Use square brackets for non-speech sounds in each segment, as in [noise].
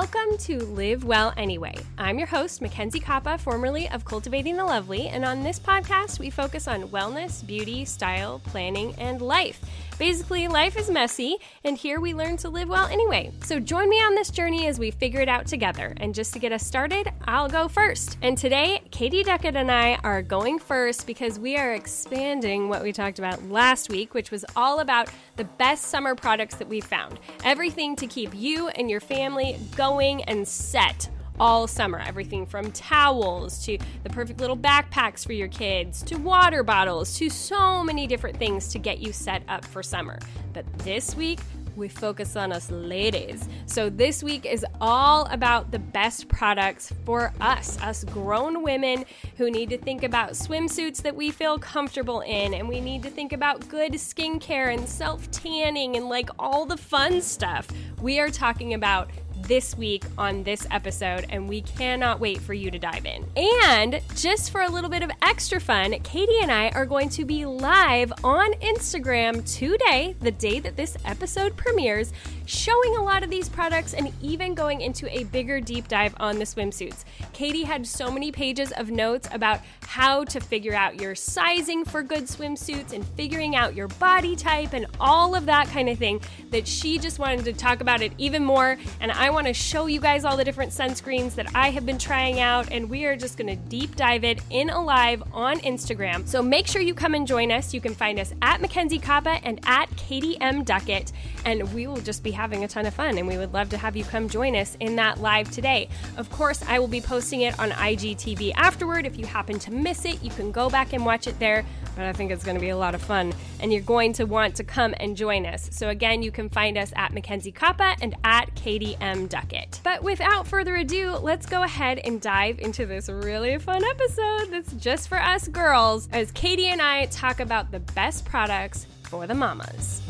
Welcome to Live Well Anyway. I'm your host, Mackenzie Koppa, formerly of Cultivating the Lovely, and on this podcast, we focus on wellness, beauty, style, planning, and life. Basically, life is messy, and here we learn to live well anyway. So join me on this journey as we figure it out together. And just to get us started, I'll go first. And today, Katie Duckett and I are going first because we are expanding what we talked about last week, which was all about the best summer products that we found. Everything to keep you and your family going and set all summer. Everything from towels to the perfect little backpacks for your kids to water bottles to so many different things to get you set up for summer. But this week, we focus on us ladies. So this week is all about the best products for us, us grown women who need to think about swimsuits that we feel comfortable in, and we need to think about good skincare and self tanning and like all the fun stuff. We are talking about this week on this episode, and we cannot wait for you to dive in. And just for a little bit of extra fun, Katie and I are going to be live on Instagram today, the day that this episode premieres, showing a lot of these products and even going into a bigger deep dive on the swimsuits. Katie had so many pages of notes about how to figure out your sizing for good swimsuits and figuring out your body type and all of that kind of thing that she just wanted to talk about it even more. And I want to show you guys all the different sunscreens that I have been trying out, and we are just going to deep dive it in alive on Instagram. So make sure you come and join us. You can find us at Mackenzie Koppa and at Katie M. Duckett, and we will just be having a ton of fun. And we would love to have you come join us in that live today. Of course, I will be posting it on IGTV afterward. If you happen to miss it, you can go back and watch it there. But I think it's going to be a lot of fun, and you're going to want to come and join us. So again, you can find us at Mackenzie Koppa and at Katie M. Duckett. But without further ado, let's go ahead and dive into this really fun episode that's just for us girls as Katie and I talk about the best products for the mamas.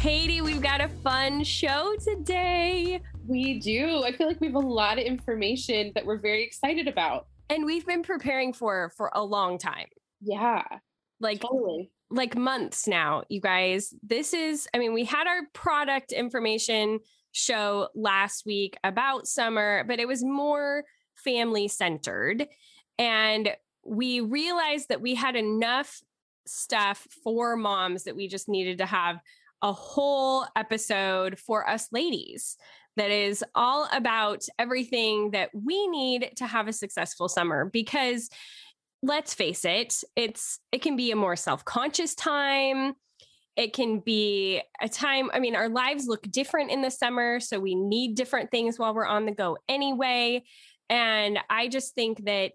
Katie, we've got a fun show today. We do. I feel like we have a lot of information that we're very excited about. And we've been preparing for for a long time. Yeah. Like Totally. like months now, you guys. This is, I mean, we had our product information show last week about summer, but it was more family centered. And we realized that we had enough stuff for moms that we just needed to have a whole episode for us ladies that is all about everything that we need to have a successful summer because let's face it, it's it can be a more self-conscious time. It can be a time, I mean, our lives look different in the summer, so we need different things while we're on the go anyway. And I just think that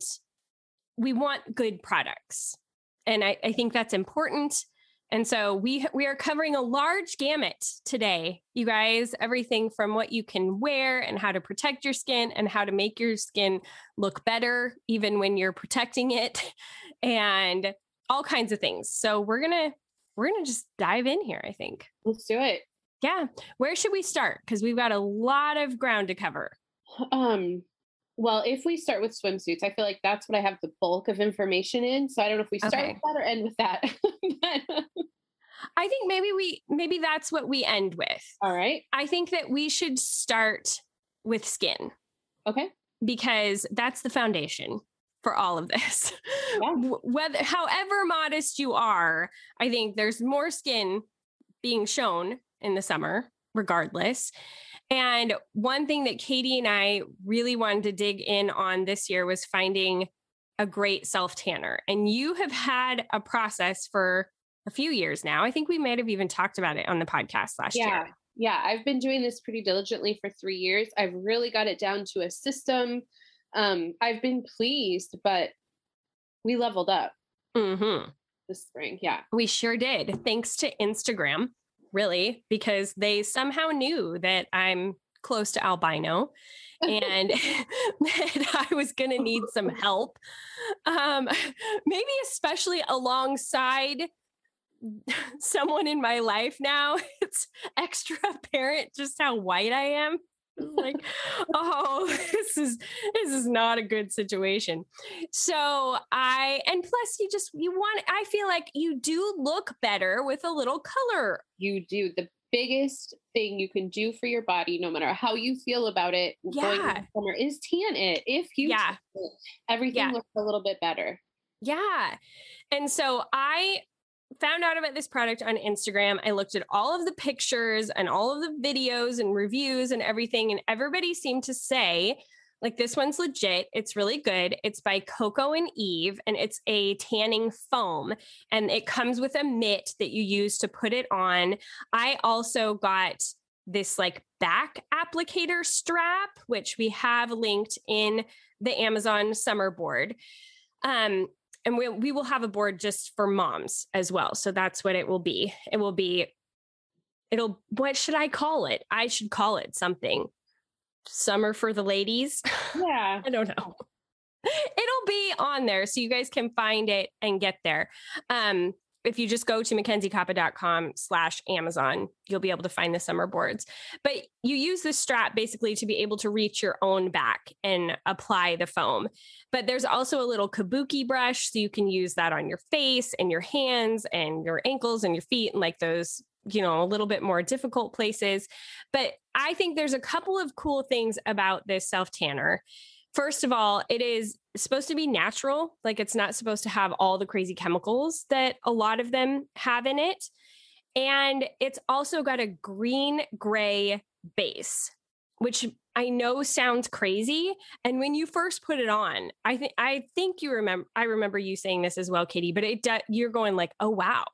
we want good products. And I, I think that's important. And so we we are covering a large gamut today, you guys. Everything from what you can wear and how to protect your skin and how to make your skin look better even when you're protecting it [laughs] and all kinds of things. So we're going to we're going to just dive in here, I think. Let's do it. Yeah. Where should we start? Cuz we've got a lot of ground to cover. Um well, if we start with swimsuits, I feel like that's what I have the bulk of information in. So I don't know if we start Okay. with that or end with that. But, [laughs] I think maybe we maybe that's what we end with. all right. I think that we should start with skin. Okay. because that's the foundation for all of this. Yeah. [laughs] Whether however modest you are, I think there's more skin being shown in the summer regardless. And one thing that Katie and I really wanted to dig in on this year was finding a great self tanner. And you have had a process for a few years now. I think we might have even talked about it on the podcast last Yeah. year. Yeah. I've been doing this pretty diligently for three years. I've really got it down to a system. Um, I've been pleased, but we leveled up Mhm. this spring. Yeah. We sure did. Thanks to Instagram, really, because they somehow knew that I'm close to albino and [laughs] [laughs] that I was going to need some [laughs] help. Um, maybe especially alongside someone in my life now. It's extra apparent just how white I am. Like, oh, [laughs] this is this is not a good situation. So I and plus you just you want I feel like you do look better with a little color. You do the biggest thing you can do for your body, no matter how you feel about it Yeah. going into summer, is tan it. If you Yeah. it, everything Yeah. looks a little bit better. Yeah. And so I found out about this product on Instagram. I looked at all of the pictures and all of the videos and reviews and everything. And everybody seemed to say, like, this one's legit. It's really good. It's by Coco and Eve, and it's a tanning foam. And it comes with a mitt that you use to put it on. I also got this like back applicator strap, which we have linked in the Amazon summer board. Um, and we, we will have a board just for moms as well. So that's what it will be. It will be, it'll, what should I call it? I should call it something. Summer for the ladies. Yeah. [laughs] I don't know. [laughs] It'll be on there so you guys can find it and get there. Um, if you just go to mackenziekoppa.com slash Amazon, you'll be able to find the summer boards. But you use this strap basically to be able to reach your own back and apply the foam. But there's also a little kabuki brush, so you can use that on your face and your hands and your ankles and your feet and like those, you know, a little bit more difficult places. But I think there's a couple of cool things about this self tanner. First of all, it is supposed to be natural. Like it's not supposed to have all the crazy chemicals that a lot of them have in it. And it's also got a green gray base, which I know sounds crazy. And when you first put it on, I think I think you remember I remember you saying this as well, Katie, but it do- you're going like, "Oh wow."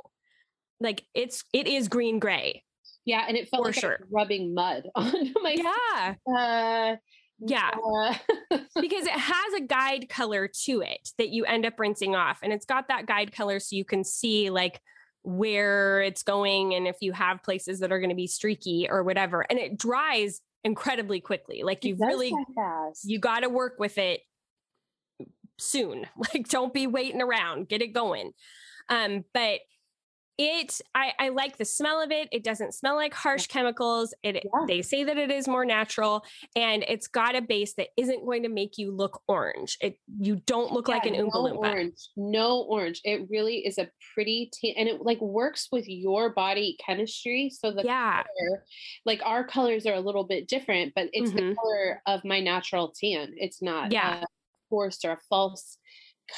Like it's it is green gray. Yeah. And it felt For like sure. rubbing mud [laughs] onto my Yeah. uh, Yeah. uh, [laughs] because it has a guide color to it that you end up rinsing off and it's got that guide color so you can see like where it's going and if you have places that are going to be streaky or whatever and it dries incredibly quickly like you really fast. you got to work with it soon [laughs] like don't be waiting around get it going um but it I, I like the smell of it. It doesn't smell like harsh chemicals. It Yeah. they say that it is more natural and it's got a base that isn't going to make you look orange. It you don't look like an Yeah, oompa no loompa. orange no orange. It really is a pretty tan and it like works with your body chemistry so the yeah. color, like our colors are a little bit different but it's the Mhm. color of my natural tan. It's not Yeah. a forced or a false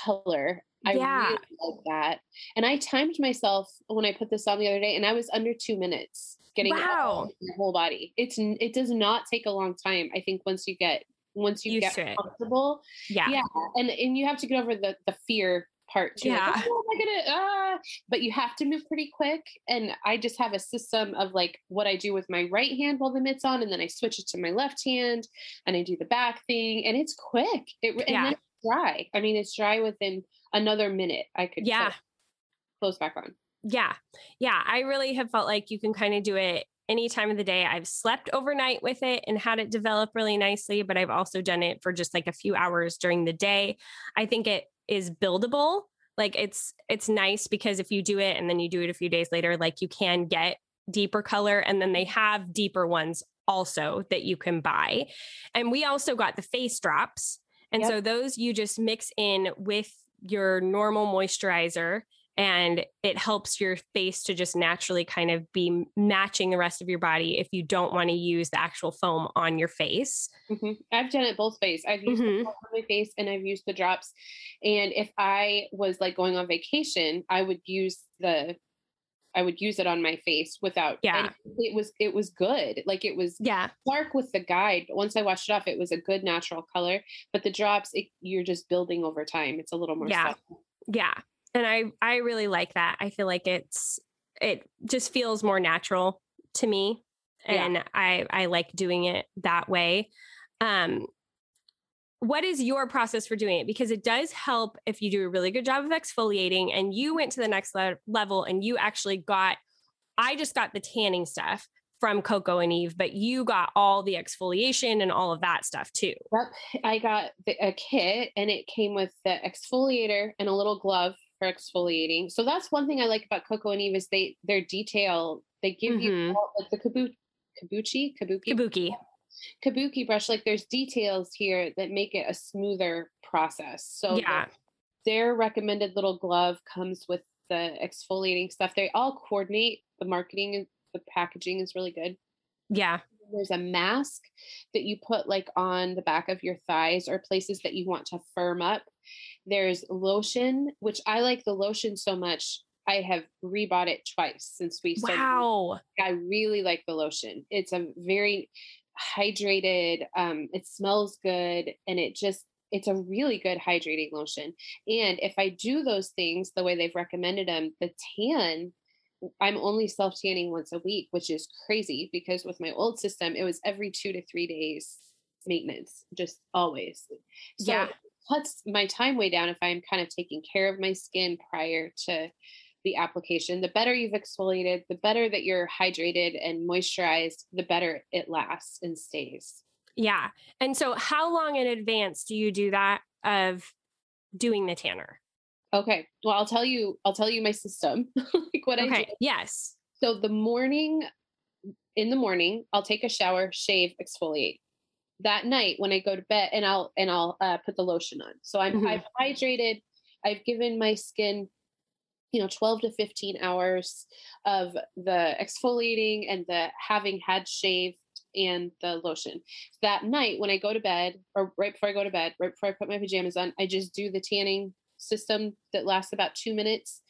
color I Yeah. really like that. And I timed myself when I put this on the other day and I was under two minutes getting Wow. your whole body. It's it does not take a long time. I think once you get once you Used get comfortable yeah yeah and and you have to get over the the fear part too like, Yeah. oh, am I gonna ah but you have to move pretty quick and i just have a system of like what i do with my right hand while the mitt's on and then i switch it to my left hand and i do the back thing and it's quick it and Yeah. Dry i mean it's dry within another minute i could Yeah. close back on Yeah. Yeah. I really have felt like you can kind of do it any time of the day. I've slept overnight with it and had it develop really nicely, but I've also done it for just like a few hours during the day. I think it is buildable. Like it's it's nice because if you do it and then you do it a few days later, like you can get deeper color and then they have deeper ones also that you can buy. And we also got the face drops. And Yep. so those you just mix in with your normal moisturizer and it helps your face to just naturally kind of be matching the rest of your body if you don't want to use the actual foam on your face. Mhm. I've done it both ways. I've used Mhm. the foam on my face and I've used the drops. And if I was like going on vacation, I would use the I would use it on my face without Yeah. it was it was good. Like it was Yeah. dark with the guide, but once I washed it off, it was a good natural color. But the drops, it, you're just building over time. It's a little more Yeah. subtle. Yeah. And I I really like that. I feel like it's it just feels more natural to me Yeah. and I I like doing it that way. Um what is your process for doing it because it does help if you do a really good job of exfoliating and you went to the next le- level and you actually got I just got the tanning stuff from Coco and Eve but you got all the exfoliation and all of that stuff too. Yep. I got the, a kit and it came with the exfoliator and a little glove for exfoliating. So that's one thing I like about Coco and Eve is they their detail. They give you Mhm. all, like the kabu, kabuchi, kabuki. Kabuki. Kabuki brush, like there's details here that make it a smoother process. So yeah. the, their recommended little glove comes with the exfoliating stuff. They all coordinate. The marketing, and the packaging is really good. Yeah. There's a mask that you put like on the back of your thighs or places that you want to firm up. There's lotion, which I like the lotion so much. I have rebought it twice since we started. Wow. I really like the lotion. It's a very hydrated, um, it smells good, and it just it's a really good hydrating lotion. And if I do those things the way they've recommended them, the tan I'm only self tanning once a week, which is crazy because with my old system, it was every two to three days maintenance, just always. So Yeah. cuts my time way down if I'm kind of taking care of my skin prior to the application. The better you've exfoliated, the better that you're hydrated and moisturized, the better it lasts and stays. Yeah. And so, how long in advance do you do that of doing the tanner? Okay. Well, I'll tell you, I'll tell you my system, [laughs] like what I do. Okay. Yes. So the morning, in the morning, I'll take a shower, shave, exfoliate. That night, when I go to bed, and I'll and I'll uh, put the lotion on. So I'm Mhm. I've hydrated. I've given my skin, you know, 12 to 15 hours of the exfoliating and the having had shaved and the lotion. That night, when I go to bed, or right before I go to bed, right before I put my pajamas on, I just do the tanning system that lasts about two minutes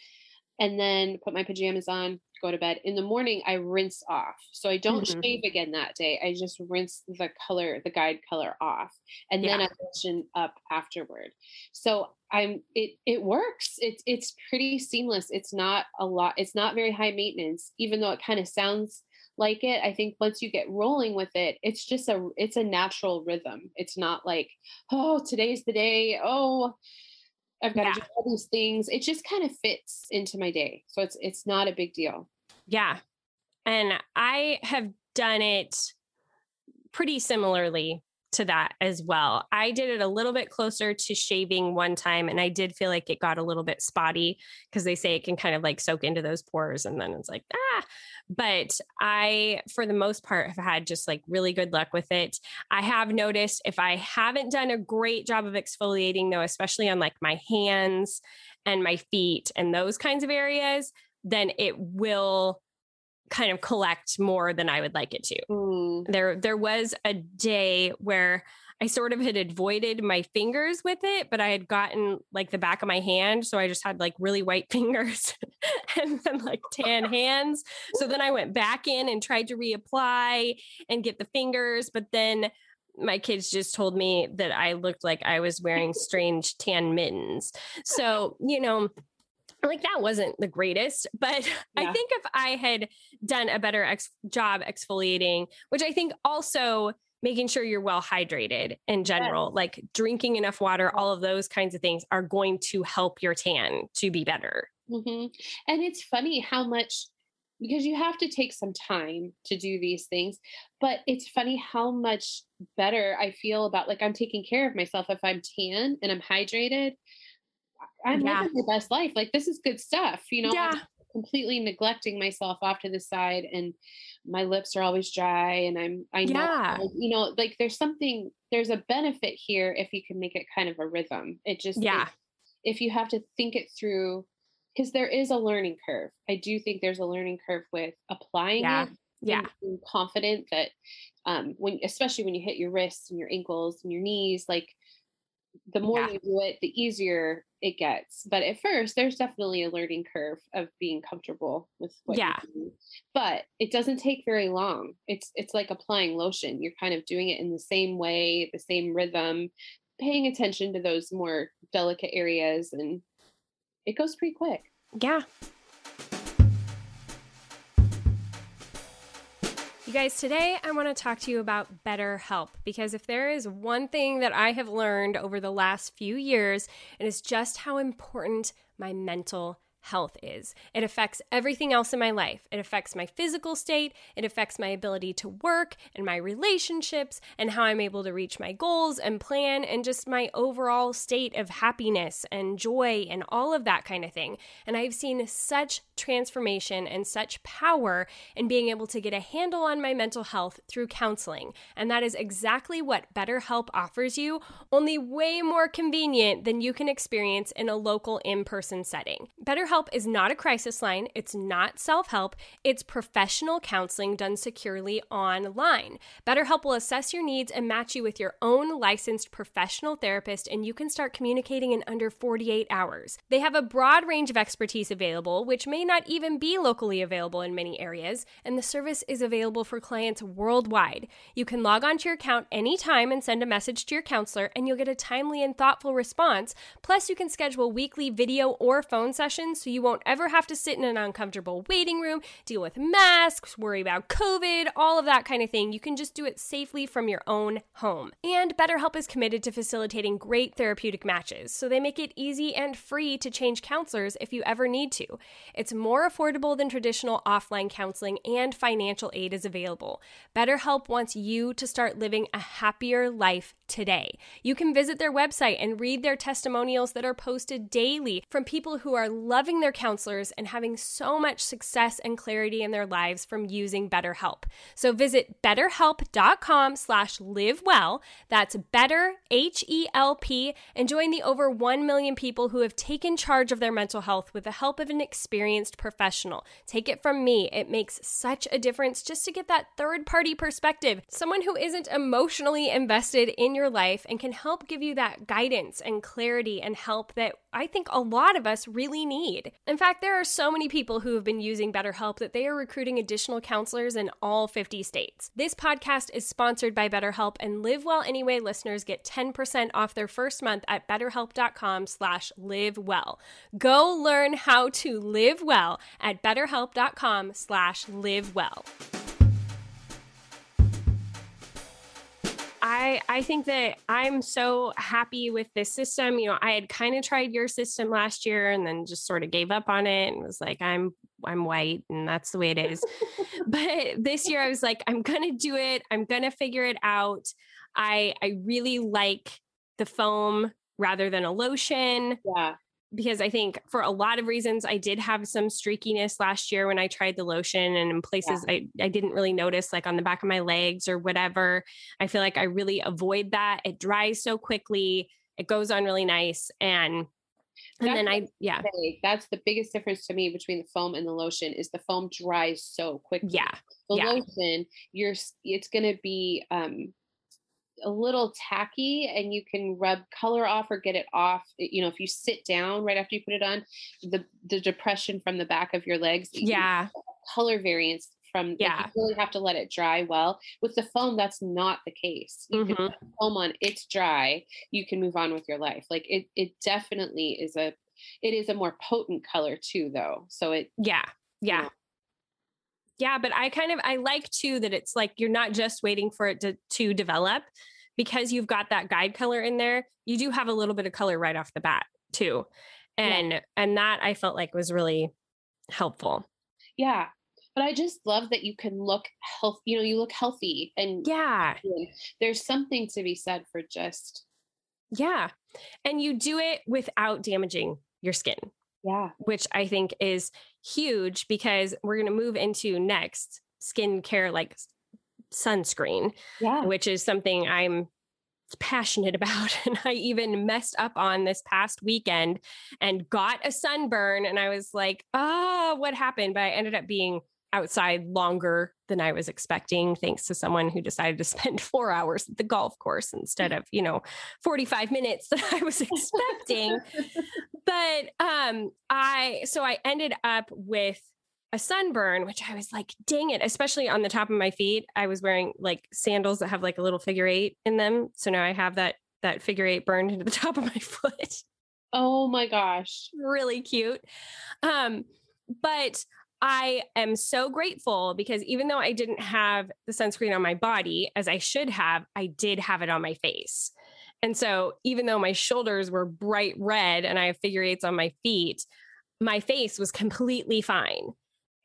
and then put my pajamas on, go to bed. In the morning, I rinse off. So I don't Mhm. shave again that day. I just rinse the color, the guide color off, and then Yeah. I lotion up afterward. So I'm it it works. It's it's pretty seamless. It's not a lot, it's not very high maintenance, even though it kind of sounds like it. I think once you get rolling with it, it's just a it's a natural rhythm. It's not like, oh, today's the day. Oh, I've got Yeah. to do all these things. It just kind of fits into my day. So it's it's not a big deal. Yeah. And I have done it pretty similarly to that as well. I did it a little bit closer to shaving one time and I did feel like it got a little bit spotty because they say it can kind of like soak into those pores and then it's like ah but I for the most part have had just like really good luck with it. I have noticed if I haven't done a great job of exfoliating though especially on like my hands and my feet and those kinds of areas then it will kind of collect more than I would like it to. Mm. There there was a day where I sort of had avoided my fingers with it, but I had gotten like the back of my hand, so I just had like really white [laughs] fingers and then like tan hands. So then I went back in and tried to reapply and get the fingers, but then my kids just told me that I looked like I was wearing [laughs] strange tan mittens. So, you know, like that wasn't the greatest, but [laughs] I think if I had done a better ex- job exfoliating, which I think also making sure you're well hydrated in general, like drinking enough water, all of those kinds of things are going to help your tan to be better. hmm And it's funny how much because you have to take some time to do these things, but it's funny how much better I feel about like I'm taking care of myself if I'm tan and I'm hydrated. I'm Yeah. living my best life. Like this is good stuff, you know. I'm Yeah. completely neglecting myself off to the side and my lips are always dry and i'm i know Yeah. like, you know like there's something there's a benefit here if you can make it kind of a rhythm it just it- Yeah. if you have to think it through because there is a learning curve i do think there's a learning curve with applying Yeah. it Yeah. confident that um when especially when you hit your wrists and your ankles and your knees like the more Yeah. you do it the easier it gets but at first there's definitely a learning curve of being comfortable with what Yeah. you do but it doesn't take very long it's it's like applying lotion you're kind of doing it in the same way the same rhythm paying attention to those more delicate areas and it goes pretty quick Yeah. You guys, today I want to talk to you about BetterHelp because if there is one thing that I have learned over the last few years, it is just how important my mental health is. It affects everything else in my life. It affects my physical state, it affects my ability to work and my relationships and how I'm able to reach my goals and plan and just my overall state of happiness and joy and all of that kind of thing. And I've seen such transformation and such power in being able to get a handle on my mental health through counseling. And that is exactly what BetterHelp offers you, only way more convenient than you can experience in a local in person setting. BetterHelp is not a crisis line, it's not self help, it's professional counseling done securely online. BetterHelp will assess your needs and match you with your own licensed professional therapist, and you can start communicating in under 48 hours. They have a broad range of expertise available, which may not even be locally available in many areas, and the service is available for clients worldwide. You can log onto your account anytime and send a message to your counselor, and you'll get a timely and thoughtful response. Plus, you can schedule weekly video or phone sessions so you won't ever have to sit in an uncomfortable waiting room, deal with masks, worry about COVID, all of that kind of thing. You can just do it safely from your own home. And BetterHelp is committed to facilitating great therapeutic matches, so they make it easy and free to change counselors if you ever need to. It's more affordable than traditional offline counseling, and financial aid is available. BetterHelp wants you to start living a happier life today. You can visit their website and read their testimonials that are posted daily from people who are loving their counselors and having so much success and clarity in their lives from using BetterHelp. So visit betterhelp.com slash livewell. That's better, H-E-L-P, and join the over 1 million people who have taken charge of their mental health with the help of an experienced professional. Take it from me, it makes such a difference just to get that third party perspective. Someone who isn't emotionally invested in your life and can help give you that guidance and clarity and help that I think a lot of us really need. In fact, there are so many people who have been using BetterHelp that they are recruiting additional counselors in all 50 states. This podcast is sponsored by BetterHelp, and Live Well Anyway listeners get 10% off their first month at betterhelp.com slash live well. Go learn how to live well at betterhelp.com slash live well. I I think that I'm so happy with this system. You know, I had kind of tried your system last year and then just sort of gave up on it and was like, I'm I'm white and that's the way it is. [laughs] but this year I was like, I'm gonna do it. I'm gonna figure it out. I I really like the foam rather than a lotion. Yeah because I think for a lot of reasons, I did have some streakiness last year when I tried the lotion, and in places yeah. I, I didn't really notice, like on the back of my legs or whatever. I feel like I really avoid that. It dries so quickly, it goes on really nice. And and that's then I, yeah, that's the biggest difference to me between the foam and the lotion is the foam dries so quickly. Yeah. The yeah. lotion, you're, it's going to be, um, a little tacky and you can rub color off or get it off you know if you sit down right after you put it on the the depression from the back of your legs yeah. color variance from yeah like, you really have to let it dry well. With the foam that's not the case. You mm-hmm. can put foam on it's dry you can move on with your life. Like it it definitely is a it is a more potent color too though. So it yeah. yeah. you know, yeah but i kind of i like too that it's like you're not just waiting for it to to develop. Because you've got that guide color in there you do have a little bit of color right off the bat too. And yeah. and that i felt like was really helpful. Yeah but i just love that you can look health you know you look healthy and yeah. there's something to be said for just yeah and you do it without damaging your skin. Yeah. Which I think is huge because we're going to move into next skincare like sunscreen. Yeah. Which is something I'm passionate [laughs] about and I even messed up on this past weekend and got a sunburn and I was like, "Oh, what happened?" But I ended up being outside longer than I was expecting, thanks to someone who decided to [laughs] spend four hours at the golf course instead of, you know, 45 minutes that I was [laughs] expecting. but um, I, so I ended up with a sunburn, which I was like, dang it, especially on the top of my feet. I was wearing like sandals that have like a little figure eight in them. So now I have that that figure eight burned into the [laughs] top of my foot. Oh my gosh. Really cute. Um, but I am so grateful because even though I didn't have the sunscreen on my body as I should have, I did have it on my face. And so even though my shoulders were bright red and I have figure eights on my feet, my face was completely fine.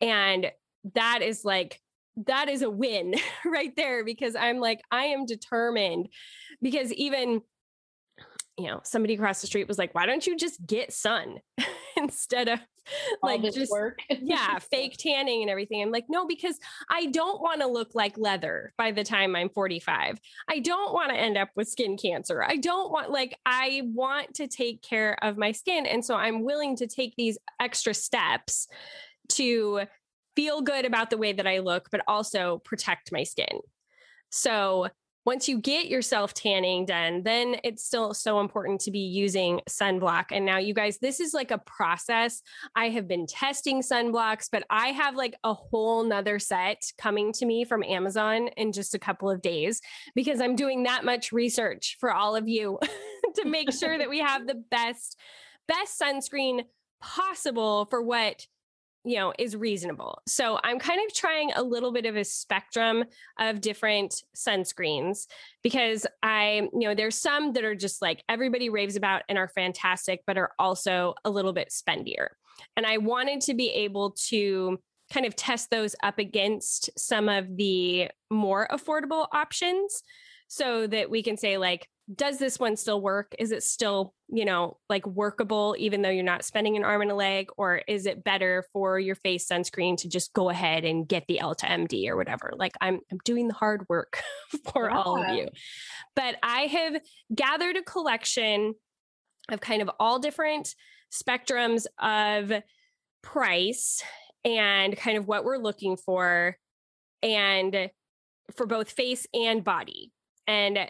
And that is like, that is a win [laughs] right there because I'm like, I am determined because even, you know, somebody across the street was like, why don't you just get sun [laughs] instead of [laughs] like just work? [laughs] yeah, fake tanning and everything. I'm like, no, because I don't want to look like leather by the time I'm 45. I don't want to end up with skin cancer. I don't want, like, I want to take care of my skin. And so I'm willing to take these extra steps to feel good about the way that I look, but also protect my skin. So once you get yourself tanning done, then it's still so important to be using sunblock. And now, you guys, this is like a process. I have been testing sunblocks, but I have like a whole nother set coming to me from Amazon in just a couple of days because I'm doing that much research for all of you [laughs] to make sure that we have the best, best sunscreen possible for what you know is reasonable. So i'm kind of trying a little bit of a spectrum of different sunscreens because i you know there's some that are just like everybody raves about and are fantastic but are also a little bit spendier. And i wanted to be able to kind of test those up against some of the more affordable options so that we can say like does this one still work? Is it still, you know, like workable, even though you're not spending an arm and a leg? Or is it better for your face sunscreen to just go ahead and get the EltaMD or whatever? Like I'm, I'm doing the hard work [laughs] for yeah. all of you. But I have gathered a collection of kind of all different spectrums of price and kind of what we're looking for and for both face and body. And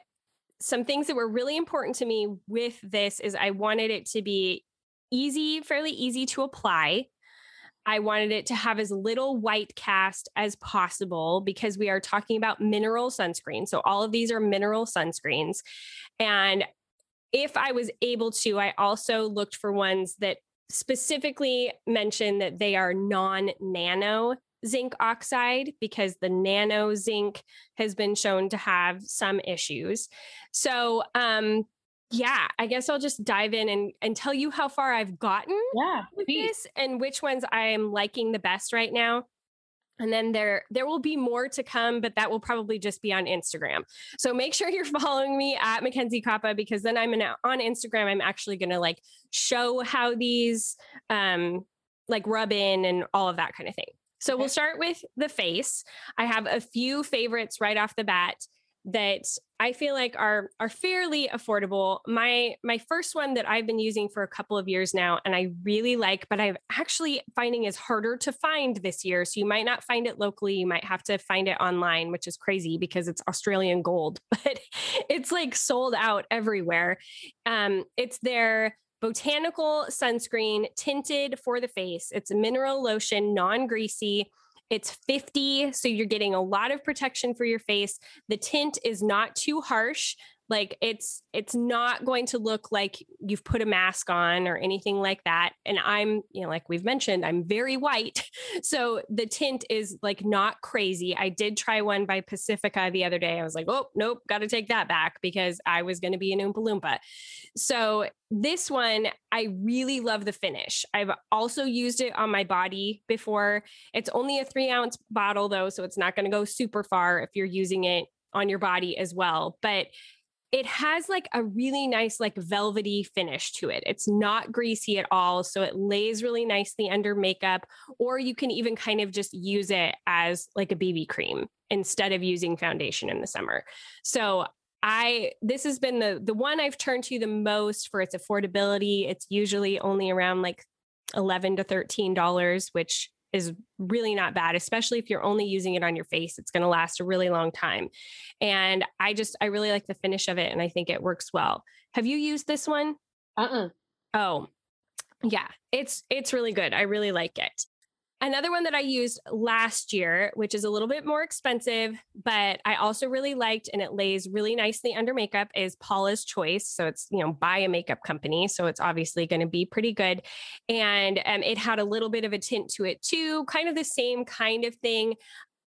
some things that were really important to me with this is I wanted it to be easy, fairly easy to apply. I wanted it to have as little white cast as possible because we are talking about mineral sunscreen. So all of these are mineral sunscreens. And if I was able to, I also looked for ones that specifically mention that they are non nano zinc oxide because the nano zinc has been shown to have some issues. So, um, yeah, I guess I'll just dive in and, and tell you how far I've gotten yeah, with please. this and which ones I am liking the best right now. And then there there will be more to come, but that will probably just be on Instagram. So make sure you're [laughs] following me at Mackenzie Koppa because then I'm gonna, on Instagram. I'm actually gonna like show how these um like rub in and all of that kind of thing. So okay. we'll start with the face. I have a few favorites right off the bat that I feel like are are fairly affordable. My my first one that I've been using for a couple of years now and I really like but I'm actually finding is harder to find this year. So you might not find it locally, you might have to find it online, which is crazy because it's Australian gold, [laughs] but it's like sold out everywhere. Um it's their botanical sunscreen tinted for the face. It's a mineral lotion, non greasy. It's 50, so you're getting a lot of protection for your face. The tint is not too harsh like it's it's not going to look like you've put a mask on or anything like that. And i'm you know like we've mentioned i'm very white. [laughs] So the tint is like not crazy. I did try one by pacifica the other day. I was like oh nope got to take that back because i was going to be an oompa loompa. So this one i really love the finish. I've also used it on my body before. It's only a three ounce bottle though so it's not going to go super far if you're using it on your body as well. But it has like a really nice like velvety finish to it. It's not greasy at all, so it lays really nicely under makeup or you can even kind of just use it as like a BB cream instead of using foundation in the summer. So I this has been the the one I've turned to the most for its affordability. It's usually only around like 11 to 13 dollars, which is really not bad, especially if you're only using it on your face. It's going to last a really long time. And I just, I really like the finish of it and I think it works well. Have you used this one? Uh uh-uh. uh Oh, yeah, it's it's really good. I really like it. Another one that I used last year, which is a little bit more expensive, but I also really liked and it lays really nicely under makeup is Paula's Choice. So it's, you know, by a makeup company. So it's obviously going to be pretty good. And um, it had a little bit of a tint to it too, kind of the same kind of thing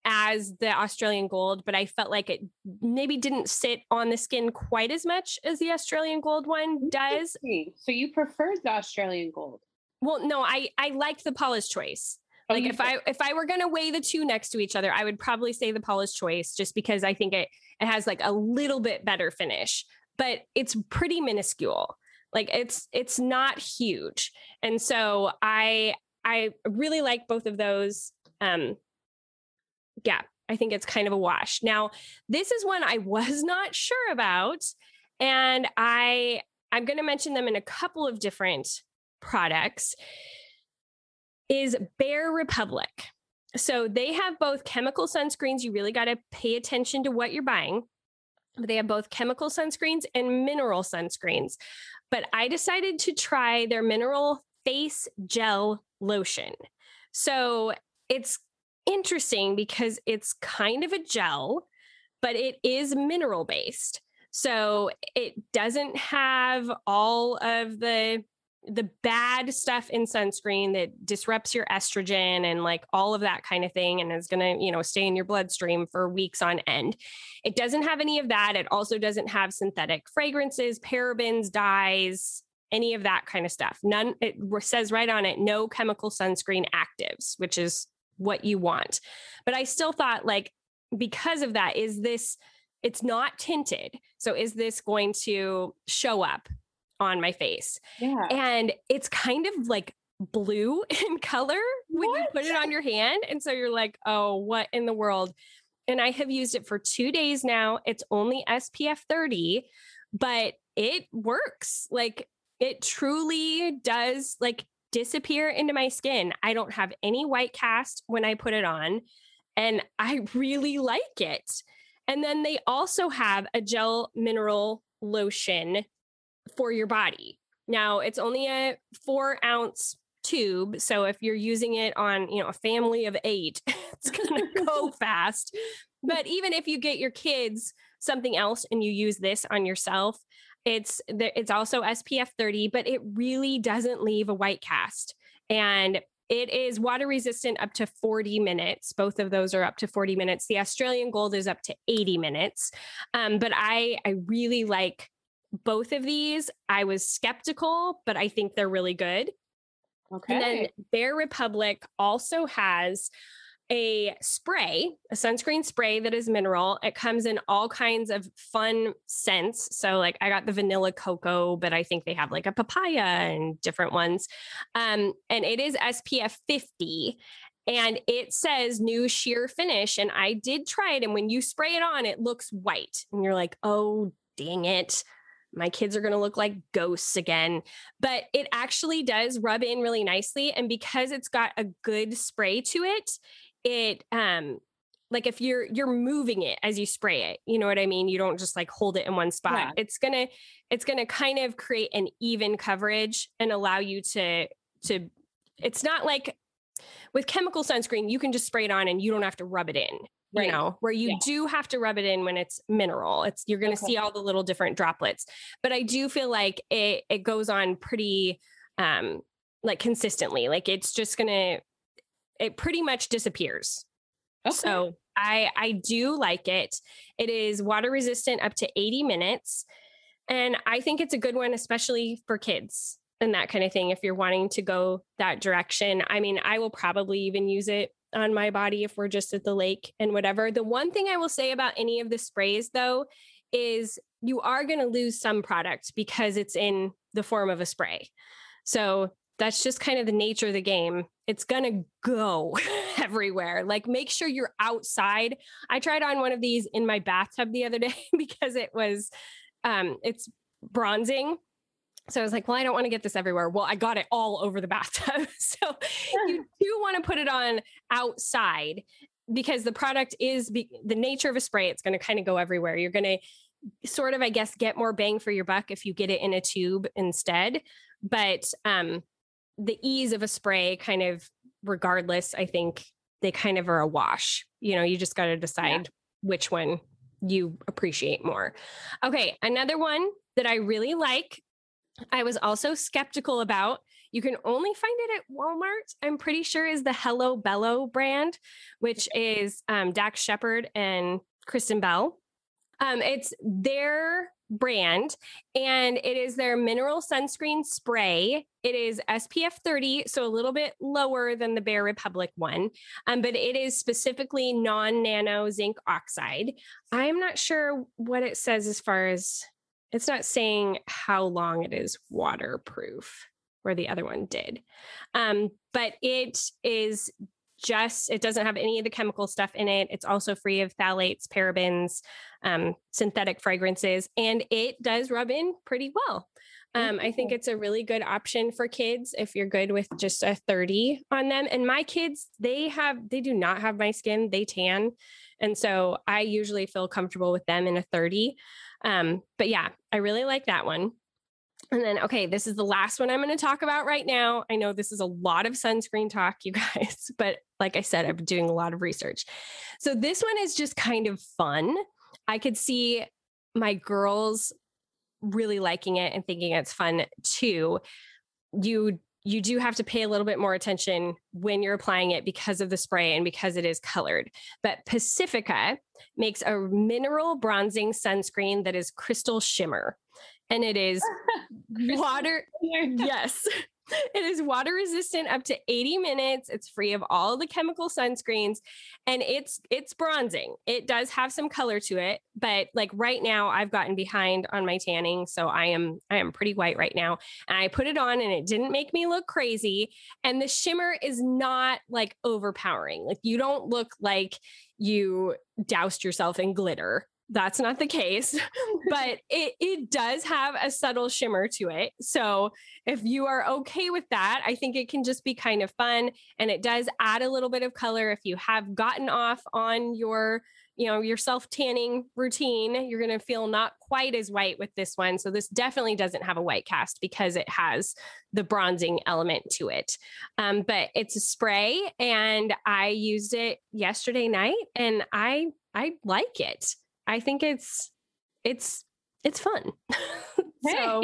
as the Australian gold, but I felt like it maybe didn't sit on the skin quite as much as the Australian gold one does. So you preferred the Australian gold? well, no, I I liked the Paula's choice. Like if I if I were gonna weigh the two next to each other, I would probably say the Paula's choice just because I think it it has like a little bit better finish, but it's pretty minuscule. Like it's it's not huge. And so I I really like both of those. Um yeah, I think it's kind of a wash. Now, this is one I [laughs] was not sure about and I I'm going to mention them in a couple of different products is Bare Republic. So they have both chemical sunscreens. You really got to pay attention to what you're buying. They have both chemical sunscreens and mineral sunscreens. But I decided to try their mineral face gel lotion. So it's interesting because it's kind of a gel, but it is mineral based. So it doesn't have all of the the bad stuff in sunscreen that disrupts your estrogen and like all of that kind of thing and is going to, you know, stay in your bloodstream for weeks on end. It doesn't have any of that. It also doesn't have synthetic fragrances, parabens, dyes, any of that kind of stuff. None it says right on it no chemical sunscreen actives, which is what you want. But I still thought like because of that is this it's not tinted. So is this going to show up on my face. Yeah. And it's kind of like blue [laughs] in color when what? you put it on your hand. And so you're like, oh, what in the world? And I have used it for two days now. It's only SPF 30, but it works. Like it truly does like disappear into my skin. I don't have any white cast when I put it on. And I [laughs] really like it. And then they also have a gel mineral lotion for your body. Now, it's only a four ounce tube. So if you're using it on, you know, a family of eight, [laughs] it's going [laughs] to go fast. But even if you get your kids something else and you use this on yourself, it's it's also SPF 30, but it really doesn't leave a white cast. And it is water resistant up to 40 minutes. Both of those are up to 40 minutes. The Australian Gold is up to 80 minutes. Um, but I I really like both of these, I was skeptical, but I think they're really good. Okay. And then Bare Republic also has a spray, a sunscreen spray that is mineral. It comes in all kinds of fun scents. So, like, I got the vanilla cocoa, but I think they have like a papaya and different ones. Um, and it is SPF 50 and it says new sheer finish. And I did try it. And when you spray it on, it looks white. And you're like, oh, dang it my kids are going to look like ghosts again. But it actually does rub in really nicely. And because it's got a good spray to it, it, um, like if you're you're moving it as you spray it you know what i mean you don't just like hold it in one spot yeah. it's gonna it's gonna kind of create an even coverage and allow you to to it's not like with chemical sunscreen you can just spray it on and you don't have to rub it in right. you know, where you yeah. do have to rub it in when it's mineral. It's you're going to okay. see all the little different droplets. But I do feel like it it goes on pretty um like consistently. Like it's just going to it pretty much disappears. Okay. So I I do like it. It is water resistant up to 80 minutes. And I think it's a good one, especially for kids and that kind of thing. If you're wanting to go that direction, I mean, I will probably even use it on my body if we're just at the lake and whatever. The one thing I will say about any of the sprays though is you are going to lose some product because it's in the form of a spray. So that's just kind of the nature of the game. It's going to go [laughs] everywhere. Like make sure you're outside. I tried on one of these in my bathtub the other [laughs] day because it was um it's bronzing so I was like, well, I don't want to get this everywhere. Well, I got it all over the bathtub. [laughs] so you [laughs] do want to put it on outside because the product is be- the nature of a spray. It's going to kind of go everywhere. You're going to sort of, I guess, get more bang for your buck if you get it in a tube instead. But um, the ease of a spray, kind of regardless, I think they kind of are a wash. You know, you just got to decide yeah. which one you appreciate more. Okay, another one that I really like I was also skeptical about. You can only find it at Walmart, I'm pretty sure, is the Hello Bello brand, which is um, Dax Shepard and Kristen Bell. Um, it's their brand and it is their mineral sunscreen spray. It is SPF 30, so a little bit lower than the Bare Republic one, um, but it is specifically non nano zinc oxide. I'm not sure what it says as far as it's not saying how long it is waterproof where the other one did. Um, but it is just it doesn't have any of the chemical stuff in it it's also free of phthalates parabens um, synthetic fragrances and it does rub in pretty well um, i think it's a really good option for kids if you're good with just a 30 on them and my kids they have they do not have my skin they tan and so i usually feel comfortable with them in a 30 um, but yeah i really like that one and then, okay, this is the last one I'm going to talk about right now. I know this is a lot of sunscreen talk, you [laughs] guys, but like I said, I've been doing a lot of research. So this one is just kind of fun. I could see my girls really liking it and thinking it's fun too. You you do have to pay a little bit more attention when you're applying it because of the spray and because it is colored. But Pacifica makes a mineral bronzing sunscreen that is crystal shimmer and it is [laughs] water. yes. It is water resistant up to 80 minutes. It's free of all the chemical sunscreens and it's it's bronzing. It does have some color to it, but like right now I've gotten behind on my tanning, so I am I am pretty white right now. And I put it on and it didn't make me look crazy and the shimmer is not like overpowering. Like you don't look like you doused yourself in glitter that's not the case, [laughs] but it, it does have a subtle shimmer to it. So if you are okay with that, I think it can just be kind of fun. And it does add a little bit of color. If you have gotten off on your, you know, your self tanning routine, you're going to feel not quite as white with this one. So this definitely doesn't have a white cast because it has the bronzing element to it. Um, but it's a spray and I used it yesterday night and I, I like it. I think it's it's it's fun. [laughs] so, [laughs]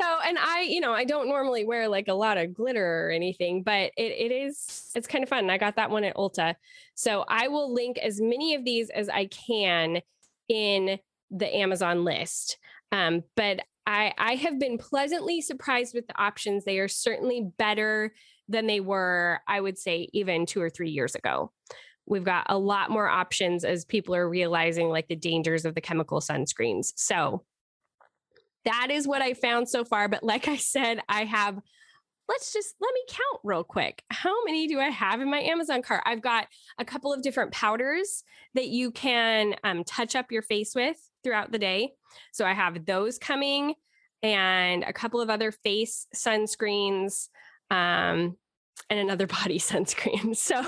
so, and I, you know, I don't normally wear like a lot of glitter or anything, but it, it is, it's kind of fun. I got that one at Ulta. So I will link as many of these as I can in the Amazon list. Um, but I, I have been pleasantly surprised with the options. They are certainly better than they were, I would say, even two or three years ago we've got a lot more options as people are realizing like the dangers of the chemical sunscreens. So that is what I found so far. But like I said, I have, let's just let me count real quick. How many do I have in my Amazon cart? I've got a couple of different powders that you can um, touch up your face with throughout the day. So I have those coming and a couple of other face sunscreens um, and another [laughs] body sunscreen. So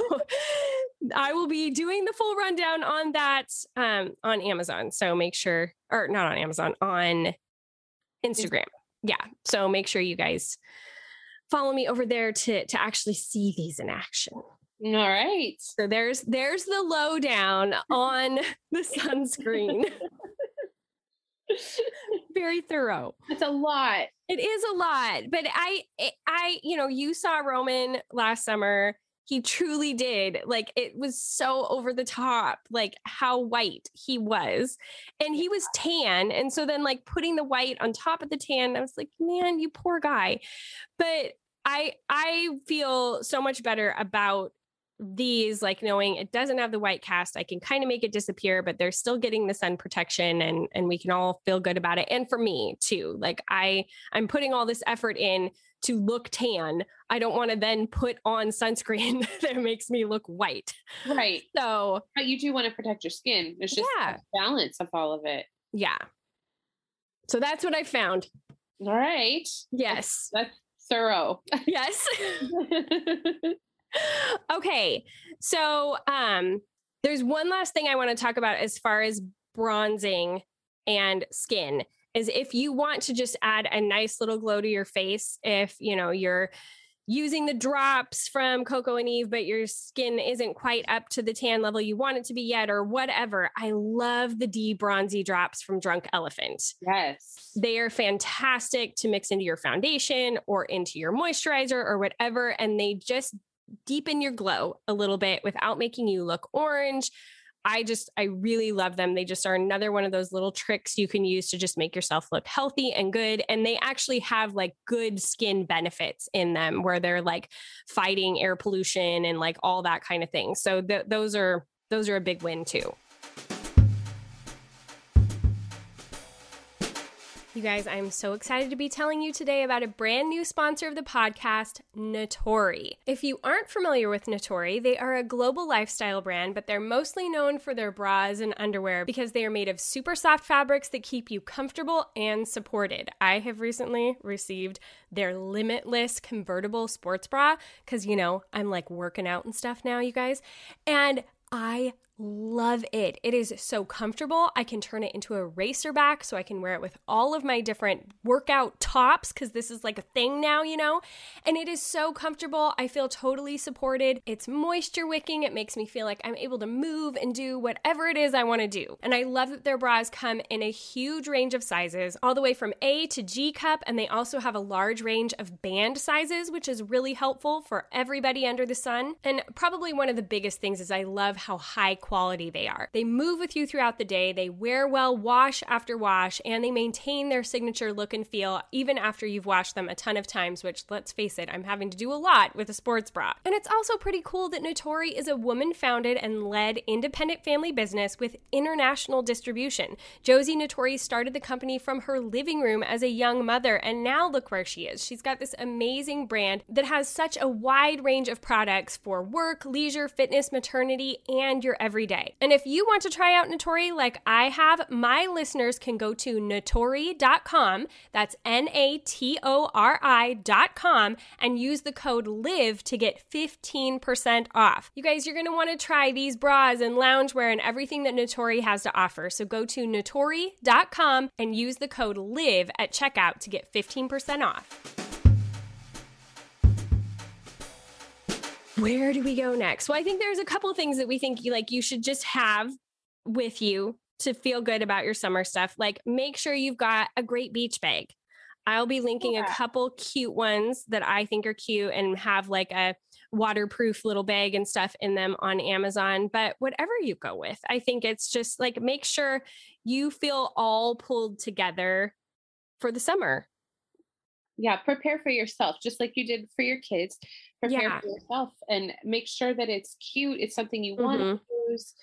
I will be doing the full rundown on that um, on Amazon. So make sure, or not on Amazon, on Instagram. Yeah. So make sure you guys follow me over there to to actually see these in action. All right. So there's there's the lowdown on the [laughs] sunscreen. [laughs] Very thorough. It's a lot. It is a lot, but I I you know, you saw Roman last summer he truly did. Like it was so over the top, like how white he was. And he was tan. And so then like putting the white on top of the tan, I was like, man, you poor guy. But I I feel so much better about these like knowing it doesn't have the white cast i can kind of make it disappear but they're still getting the sun protection and and we can all feel good about it and for me too like i i'm putting all this effort in to look tan. I don't want to then put on sunscreen [laughs] that makes me look white. Right. So, but you do want to protect your skin. There's just yeah. balance of all of it. Yeah. So that's what I found. All right. Yes. That's, that's thorough. [laughs] Yes. [laughs] okay. So, um there's one last thing I want to talk about as far as bronzing and skin is if you want to just add a nice little glow to your face, if you know you're using the drops from Coco and Eve, but your skin isn't quite up to the tan level you want it to be yet, or whatever. I love the D-Bronzi drops from Drunk Elephant. Yes. They are fantastic to mix into your foundation or into your moisturizer or whatever. And they just deepen your glow a little bit without making you look orange I just, I really love them. They just are another one of those little tricks you can use to just make yourself look healthy and good. And they actually have like good skin benefits in them where they're like fighting air pollution and like all that kind of thing. So th- those are, those are a big win too. You guys, I'm so excited to be telling you today about a brand new sponsor of the podcast, Natori. If you aren't familiar with Natori, they are a global lifestyle brand, but they're mostly known for their bras and underwear because they are made of super soft fabrics that keep you comfortable and supported. I have recently received their limitless convertible sports bra because, you know, I'm like working out and stuff now, you guys. And I love it. It is so comfortable. I can turn it into a racer back so I can wear it with all of my different workout tops because this is like a thing now, you know? And it is so comfortable. I feel totally supported. It's moisture wicking. It makes me feel like I'm able to move and do whatever it is I want to do. And I love that their bras come in a huge range of sizes, all the way from A to G cup. And they also have a large range of band sizes, which is really helpful for everybody under the sun. And probably one of the biggest things is I love how high quality they are. They move with you throughout the day, they wear well wash after wash, and they maintain their signature look and feel even after you've washed them a ton of times, which let's face it, I'm having to do a lot with a sports bra. And it's also pretty cool that Natori is a woman founded and led independent family business with international distribution. Josie Natori started the company from her living room as a young mother, and now look where she is. She's got this amazing brand that has such a wide range of products for work, leisure, fitness, maternity, and your everyday every day. And if you want to try out Natori like I have, my listeners can go to natori.com. That's N A T O R I.com and use the code LIVE to get 15% off. You guys, you're going to want to try these bras and loungewear and everything that Natori has to offer. So go to natori.com and use the code LIVE at checkout to get 15% off. Where do we go next? Well, I think there's a couple things that we think you like you should just have with you to feel good about your summer stuff. Like make sure you've got a great beach bag. I'll be linking yeah. a couple cute ones that I think are cute and have like a waterproof little bag and stuff in them on Amazon. But whatever you go with, I think it's just like make sure you feel all pulled together for the summer. Yeah, prepare for yourself, just like you did for your kids prepare yeah. for yourself and make sure that it's cute. It's something you want mm-hmm. to use.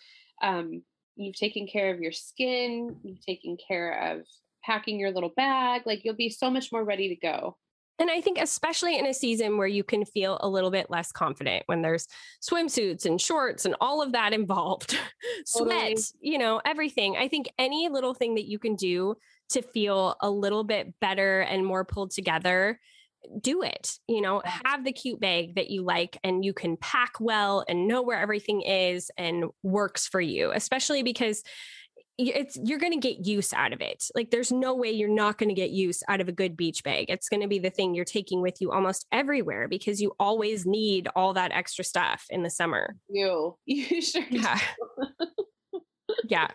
Um, you've taken care of your skin. You've taken care of packing your little bag. Like you'll be so much more ready to go. And I think, especially in a season where you can feel a little bit less confident when there's swimsuits and shorts and all of that involved, [laughs] totally. sweat, you know, everything. I think any little thing that you can do to feel a little bit better and more pulled together do it you know have the cute bag that you like and you can pack well and know where everything is and works for you especially because it's you're going to get use out of it. Like there's no way you're not going to get use out of a good beach bag. It's going to be the thing you're taking with you almost everywhere because you always need all that extra stuff in the summer. You. [laughs] You sure yeah. yeah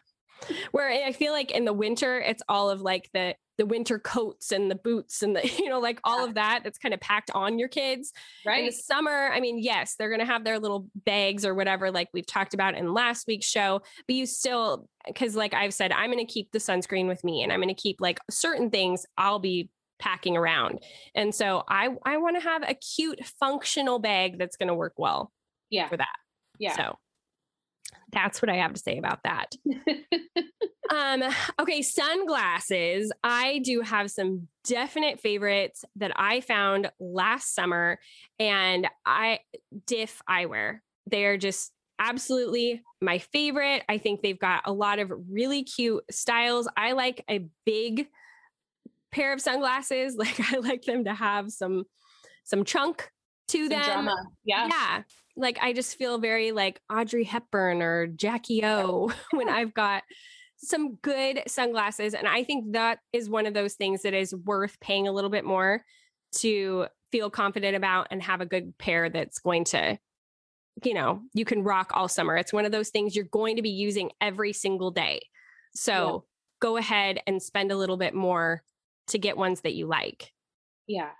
where I feel like in the winter, it's all of like the the winter coats and the boots and the [laughs] you know like all of that that's kind of packed on your kids. Right. In the summer, I mean, yes, they're gonna have their little bags or whatever, like we've talked about in last week's show. But you still, because like I've said, I'm gonna keep the sunscreen with me, and I'm gonna keep like certain things I'll be packing around. And so I I want to have a cute functional bag that's going to work well. Yeah. For that. Yeah. So that's what I have to say about that. [laughs] um, okay, sunglasses. I do have some definite favorites that I found last summer, and I Diff eyewear. They're just absolutely my favorite. I think they've got a lot of really cute styles. I like a big pair of sunglasses. [laughs] Like I like them to have some some chunk to some them. Drama. Yeah. Yeah like I just feel very like Audrey Hepburn or Jackie O [laughs] when I've got some good sunglasses. And I think that is one of those things that is worth paying a little bit more to feel confident about and have a good pair that's going to, you know, you can rock all summer. It's one of those things you're going to be using every single day. So yeah. go ahead and spend a little bit more to get ones that you like. Yeah.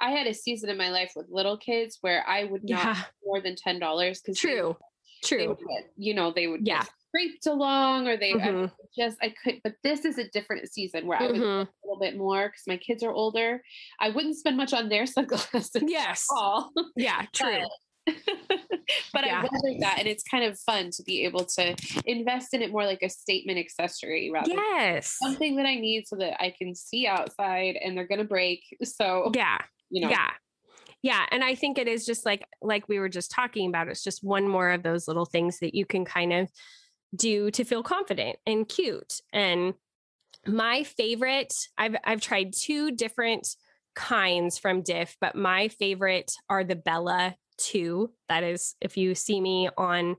I had a season in my life with little kids where I would not yeah. more than ten dollars because true, they, true. They get, you know, they would yeah scraped along or they I Mhm. just I could but this is a different season where I would Mhm. a little bit more because my kids are older. I wouldn't spend much on their [laughs] sunglasses Yes. at all. Yeah, true. but [laughs] Yeah. I wondered that and it's kind of fun to be able to invest in it more like a statement accessory rather than Yes. something that I need so that I can see outside and they're gonna break. So Yeah. You know Yeah. Yeah. And I think it is just like like we were just talking about. It's just one more of those little things that you can kind of do to feel confident and cute. And my favorite, I've I've tried two different kinds from Diff, but my favorite are the Bella 2. That is, if you see me on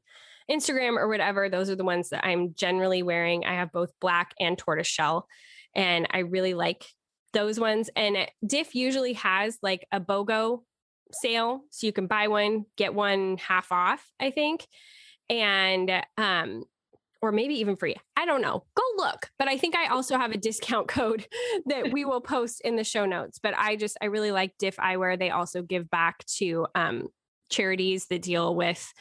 Instagram or whatever, those are the ones that I'm generally wearing. I have both black and tortoiseshell, and I really like those ones. And Diff usually has like a BOGO sale, so you can buy one, get one half off, I think. And um or maybe even free. I don't know. Go look. But I think I also have a discount [laughs] code that we will post in the show notes. But I just I really like Diff Eyewear. They also give back to um charities that deal with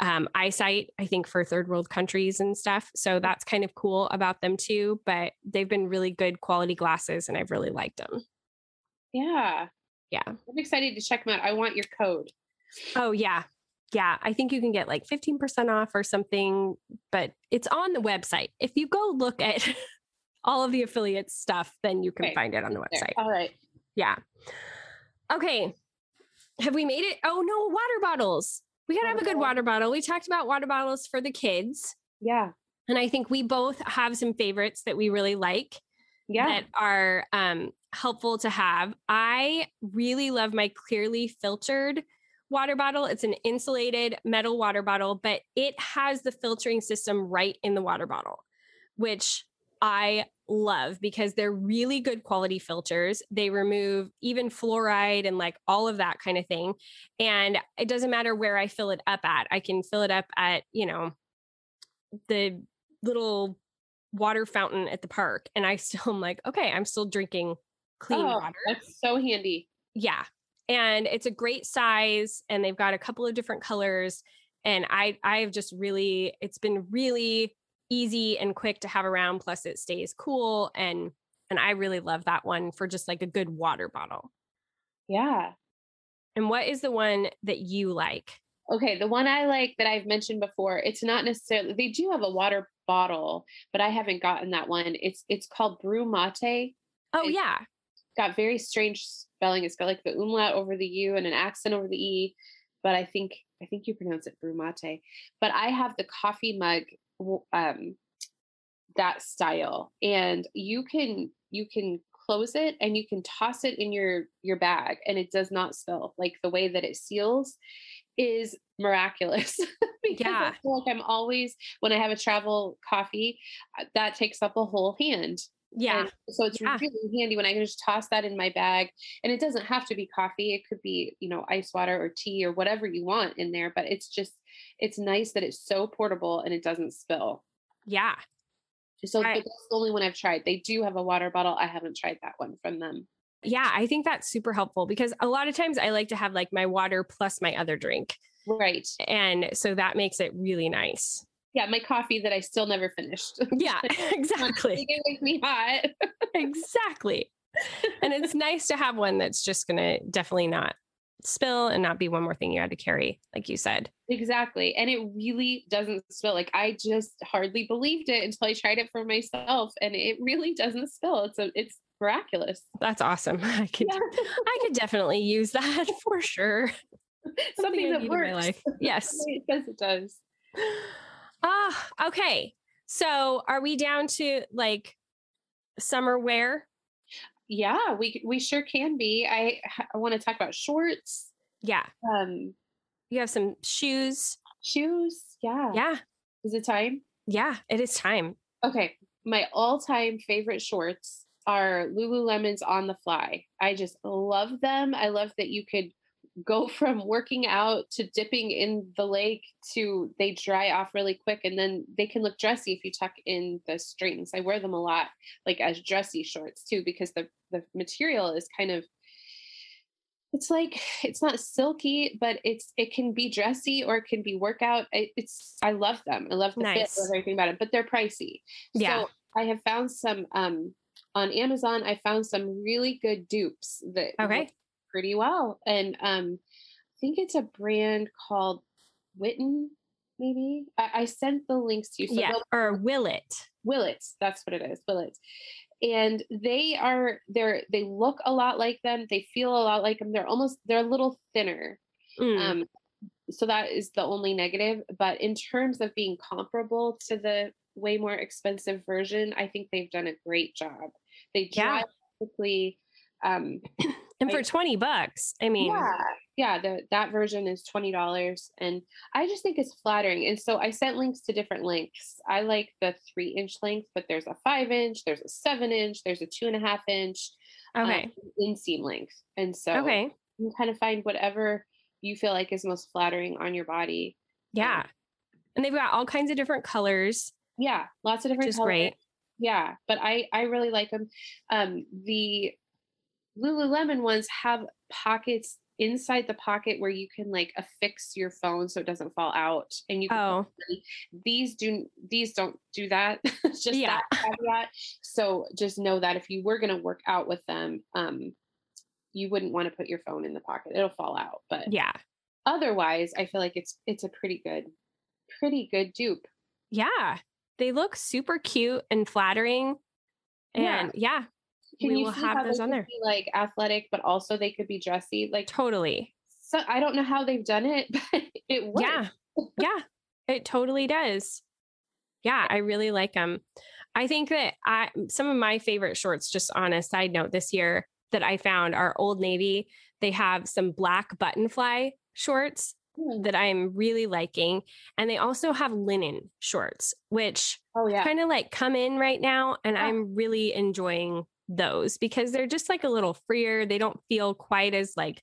um, eyesight, I think for third world countries and stuff. So that's kind of cool about them too. But they've been really good quality glasses and I've really liked them. yeah. Yeah. I'm excited to check them out. I want your code. Oh, yeah. Yeah. I think you can get like 15% off or something, but it's on the website. If you go look at [laughs] all of the affiliate stuff, then you can Okay. find it on the website. All right. Yeah. Okay. Have we made it? Oh, no, water bottles. We got to have a good water bottle. We talked about water bottles for the kids. Yeah. And I think we both have some favorites that we really like Yeah. that are um, helpful to have. I really love my clearly filtered water bottle. It's an insulated metal water bottle, but it has the filtering system right in the water bottle, which I love because they're really good quality filters. They remove even fluoride and like all of that kind of thing. And it doesn't matter where I fill it up at. I can fill it up at, you know, the little water fountain at the park and I [laughs] still am like, okay, I'm still drinking clean Oh, water. That's so handy. Yeah. And it's a great size and they've got a couple of different colors and I I've just really it's been really easy and quick to have around plus it stays cool and and I really love that one for just like a good water bottle. Yeah. And what is the one that you like? Okay, the one I like that I've mentioned before, it's not necessarily they do have a water bottle, but I haven't gotten that one. It's it's called BrüMate. Oh I- yeah. Got very strange spelling. It's got like the umlaut over the U and an accent over the E, but I think I think you pronounce it BrüMate. But I have the coffee mug um that style and you can you can close it and you can toss it in your your bag and it does not spill like the way that it seals is miraculous [laughs] because Yeah. I feel like I'm always when I have a travel coffee uh, that takes up a whole hand Yeah. and so it's Yeah. really handy when I can just toss that in my bag. And it doesn't have to be coffee. It could be, you know, ice water or tea or whatever you want in there. But it's just, it's nice that it's so portable and it doesn't spill. Yeah. So I- that's the only one I've tried. They do have a water bottle. I haven't tried that one from them. Yeah, I think that's super helpful because a lot of times I like to have like my water plus my other drink. Right. And so that makes it really nice. Yeah. My coffee that I still never finished. [laughs] Yeah, [laughs] exactly. It makes me hot. [laughs] exactly. And it's nice to have one that's just going to definitely not spill and not be one more thing you had to carry, like you said. Exactly. And it really doesn't spill. Like I just hardly believed it until I tried it for myself. And it really doesn't spill. It's a it's miraculous. That's awesome. I could Yeah. I could definitely use that for sure. Something I that need in my works. life. Yes. It says it does. Ah, okay. So are we down to like summer wear? Yeah, we we sure can be. I I want to talk about shorts, Yeah. um, You have some shoes. shoes. Yeah. Yeah. Is it time? Yeah. It is time. Okay. My all-time favorite shorts are Lululemon's on the fly. I just love them. I love that you could go from working out to dipping in the lake to they dry off really quick and then they can look dressy if you tuck in the strings. I wear them a lot like as dressy shorts too because the the material is kind of it's like it's not silky, but it's it can be dressy or it can be workout. It, it's I love them. I love the Nice. fit, I love everything about it, but they're pricey. Yeah. So I have found some um on Amazon. I found some really good dupes that Okay. Pretty well, and um I think it's a brand called Witten. Maybe I, I sent the links to you. So yeah. they'll- Or will it? Willits. That's what it is. Willits. And they are they're they look a lot like them. They feel a lot like them. They're almost they're a little thinner. Mm, Um so that is the only negative. But in terms of being comparable to the way more expensive version, I think they've done a great job. They Yeah. quickly. Um and for I- 20 bucks, I mean, yeah, yeah. The, that version is twenty dollars, and I just think it's flattering. And so I sent links to different lengths. I like the three inch length, but there's a five inch, there's a seven inch, there's a two and a half inch um, okay. inseam length. And so okay. you kind of find whatever you feel like is most flattering on your body. Yeah. And they've got all kinds of different colors, Yeah, lots of which different is colors. great. Yeah, but I I really like them. Um, the Lululemon ones have pockets inside the pocket where you can like affix your phone so it doesn't fall out, and you. Can Oh, these do these don't do that. It's [laughs] just Yeah. that. So just know that if you were going to work out with them, um, you wouldn't want to put your phone in the pocket; it'll fall out. But yeah. otherwise, I feel like it's it's a pretty good, pretty good dupe. Yeah. They look super cute and flattering. Yeah. And yeah, Can we you will have those on there. Be like athletic, but also they could be dressy. Like totally. so, I don't know how they've done it, [laughs] but it works. Yeah. Yeah. It totally does. Yeah, I really like them. I think that I some of my favorite shorts, just on a side note this year that I found are Old Navy. They have some black button fly shorts Hmm. that I'm really liking. And they also have linen shorts, which Oh yeah. kind of like come in right now. And Yeah. I'm really enjoying those because they're just like a little freer. They don't feel quite as like,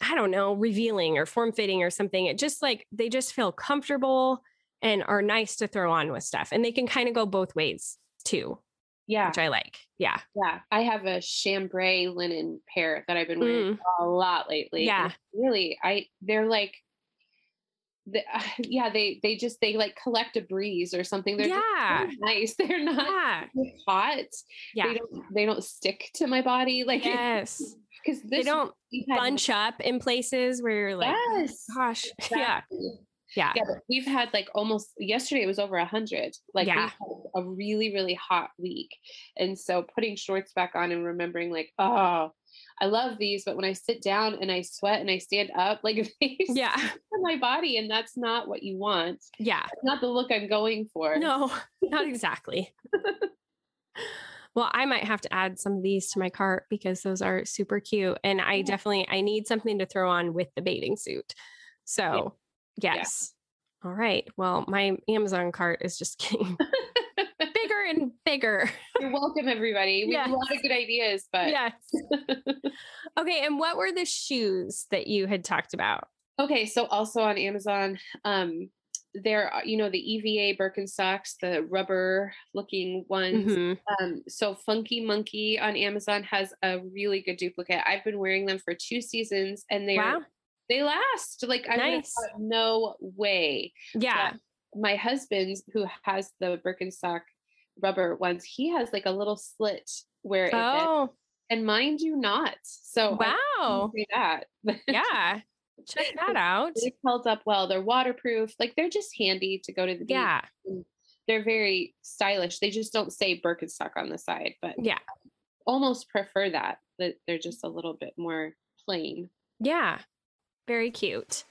I don't know, revealing or form fitting or something. It just like, they just feel comfortable and are nice to throw on with stuff. And they can kind of go both ways too, yeah. which I like. Yeah. Yeah. I have a chambray linen pair that I've been wearing Mm. a lot lately. Yeah. Really, I they're like the, [laughs] yeah, they they just they like collect a breeze or something. They're Yeah. nice. [laughs] They're not Yeah. hot. Yeah. They don't they don't stick to my body like Yes. [laughs] because They don't had- bunch up in places where you're like, oh yes. gosh. Yeah. Exactly. Yeah. Yeah, but we've had like almost yesterday it was over a hundred. Like Yeah. a really, really hot week. And so putting shorts back on and remembering like, oh, I love these, but when I sit down and I sweat and I stand up, like [laughs] they Yeah. my body and that's not what you want. Yeah. It's not the look I'm going for. No, not [laughs] exactly. well, I might have to add some of these to my cart because those are super cute. And I Yeah. definitely I need something to throw on with the bathing suit. So Yeah. yes. All right. Well, my Amazon cart is just [laughs] getting and bigger. [laughs] You're welcome, everybody. We have a lot of good ideas, but yes. [laughs] okay. And what were the shoes that you had talked about? Okay, so also on Amazon, um, there are, you know, the EVA Birkenstocks, the rubber looking ones. Mhm. Um, so Funky Monkey on Amazon has a really good duplicate. I've been wearing them for two seasons and they Wow. they last. Like I Nice. no way. Yeah. My husband, who has the Birkenstock rubber ones, he has like a little slit where it Oh, and mine do not. So wow. that. [laughs] Yeah. Check that out. They've held up well. They're waterproof. Like they're just handy to go to the beach. Yeah. They're very stylish. They just don't say Birkenstock on the side, but Yeah. almost prefer that. That they're just a little bit more plain. Yeah. Very cute.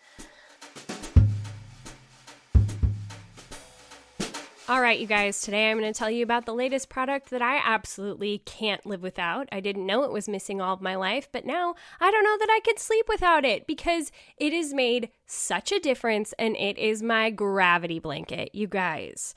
All right, you guys, today I'm going to tell you about the latest product that I absolutely can't live without. I didn't know it was missing all of my life, but now I don't know that I could sleep without it because it has made such a difference and it is my gravity blanket. You guys,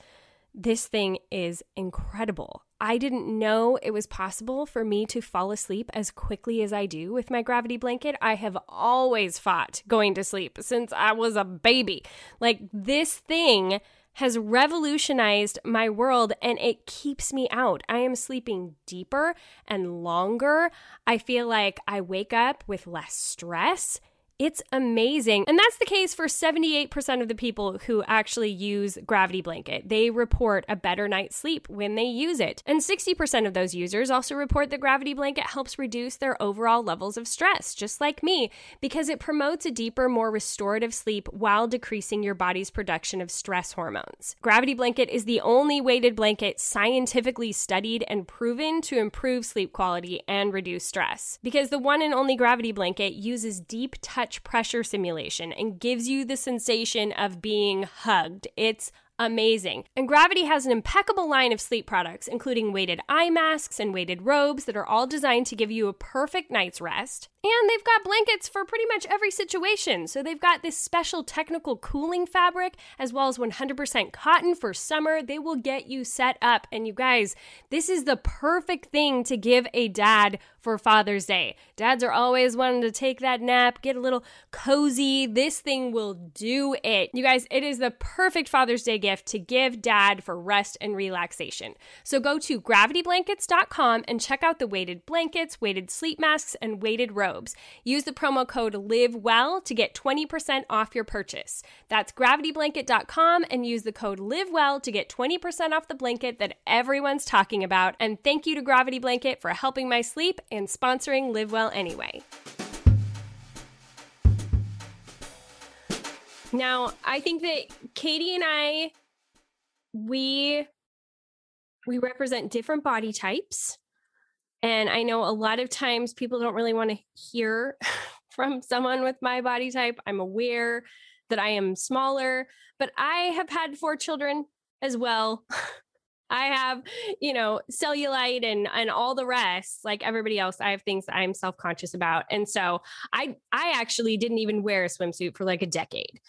this thing is incredible. I didn't know it was possible for me to fall asleep as quickly as I do with my gravity blanket. I have always fought going to sleep since I was a baby. Like, this thing has revolutionized my world and it keeps me out. I am sleeping deeper and longer. I feel like I wake up with less stress it's amazing. And that's the case for 78% of the people who actually use Gravity Blanket. They report a better night's sleep when they use it. And 60% of those users also report that Gravity Blanket helps reduce their overall levels of stress, just like me, because it promotes a deeper, more restorative sleep while decreasing your body's production of stress hormones. Gravity Blanket is the only weighted blanket scientifically studied and proven to improve sleep quality and reduce stress. Because the one and only Gravity Blanket uses deep touch pressure simulation and gives you the sensation of being hugged. It's amazing. And Gravity has an impeccable line of sleep products, including weighted eye masks and weighted robes that are all designed to give you a perfect night's rest. And they've got blankets for pretty much every situation. So they've got this special technical cooling fabric as well as 100% cotton for summer. They will get you set up. And you guys, this is the perfect thing to give a dad for Father's Day. Dads are always wanting to take that nap, get a little cozy. This thing will do it. You guys, it is the perfect Father's Day gift to give dad for rest and relaxation. So go to gravityblankets.com and check out the weighted blankets, weighted sleep masks, and weighted robes Use the promo code LIVEWELL to get 20% off your purchase. That's gravityblanket.com and use the code LIVEWELL to get 20% off the blanket that everyone's talking about. And thank you to Gravity Blanket for helping my sleep and sponsoring Live Well Anyway. Now, I think that Katie and I we we represent different body types and I know a lot of times people don't really want to hear [laughs] from someone with my body type. I'm aware that I am smaller, but I have had four children as well. [laughs] I have, you know, cellulite and and all the rest, like everybody else. I have things I'm self-conscious about. And so I I actually didn't even wear a swimsuit for like a decade.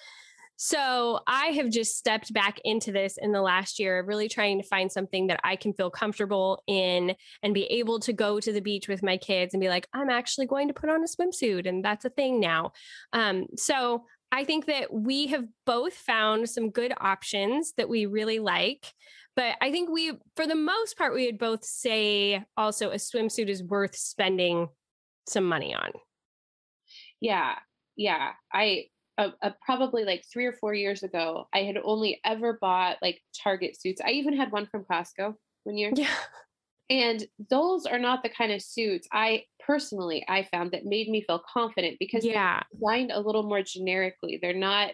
So I have just stepped back into this in the last year, really trying to find something that I can feel comfortable in and be able to go to the beach with my kids and be like, I'm actually going to put on a swimsuit. And that's a thing now. Um, so I think that we have both found some good options that we really like. But I think we, for the most part, we would both say also a swimsuit is worth spending some money on. Yeah. Yeah. I, Uh, uh, probably like three or four years ago, I had only ever bought like Target suits. I even had one from Costco one year. Yeah. And those are not the kind of suits I personally I found that made me feel confident because yeah. they're designed a little more generically. They're not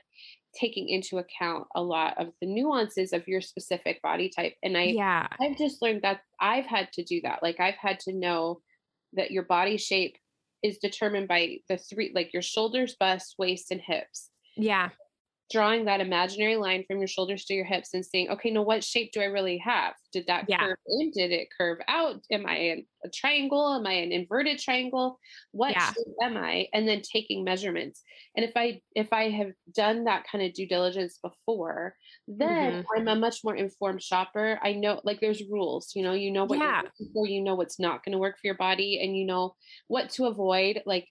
taking into account a lot of the nuances of your specific body type. And I yeah, I've just learned that I've had to do that. Like I've had to know that your body shape is determined by the three like your shoulders, bust, waist, and hips. Yeah drawing that imaginary line from your shoulders to your hips and saying, okay, now what shape do I really have? Did that yeah. curve in? Did it curve out? Am I a triangle? Am I an inverted triangle? What yeah. shape am I? And then taking measurements. And if I if I have done that kind of due diligence before, then mm-hmm. I'm a much more informed shopper. I know like there's rules, you know, you know what yeah. for, you know what's not going to work for your body, and you know what to avoid. Like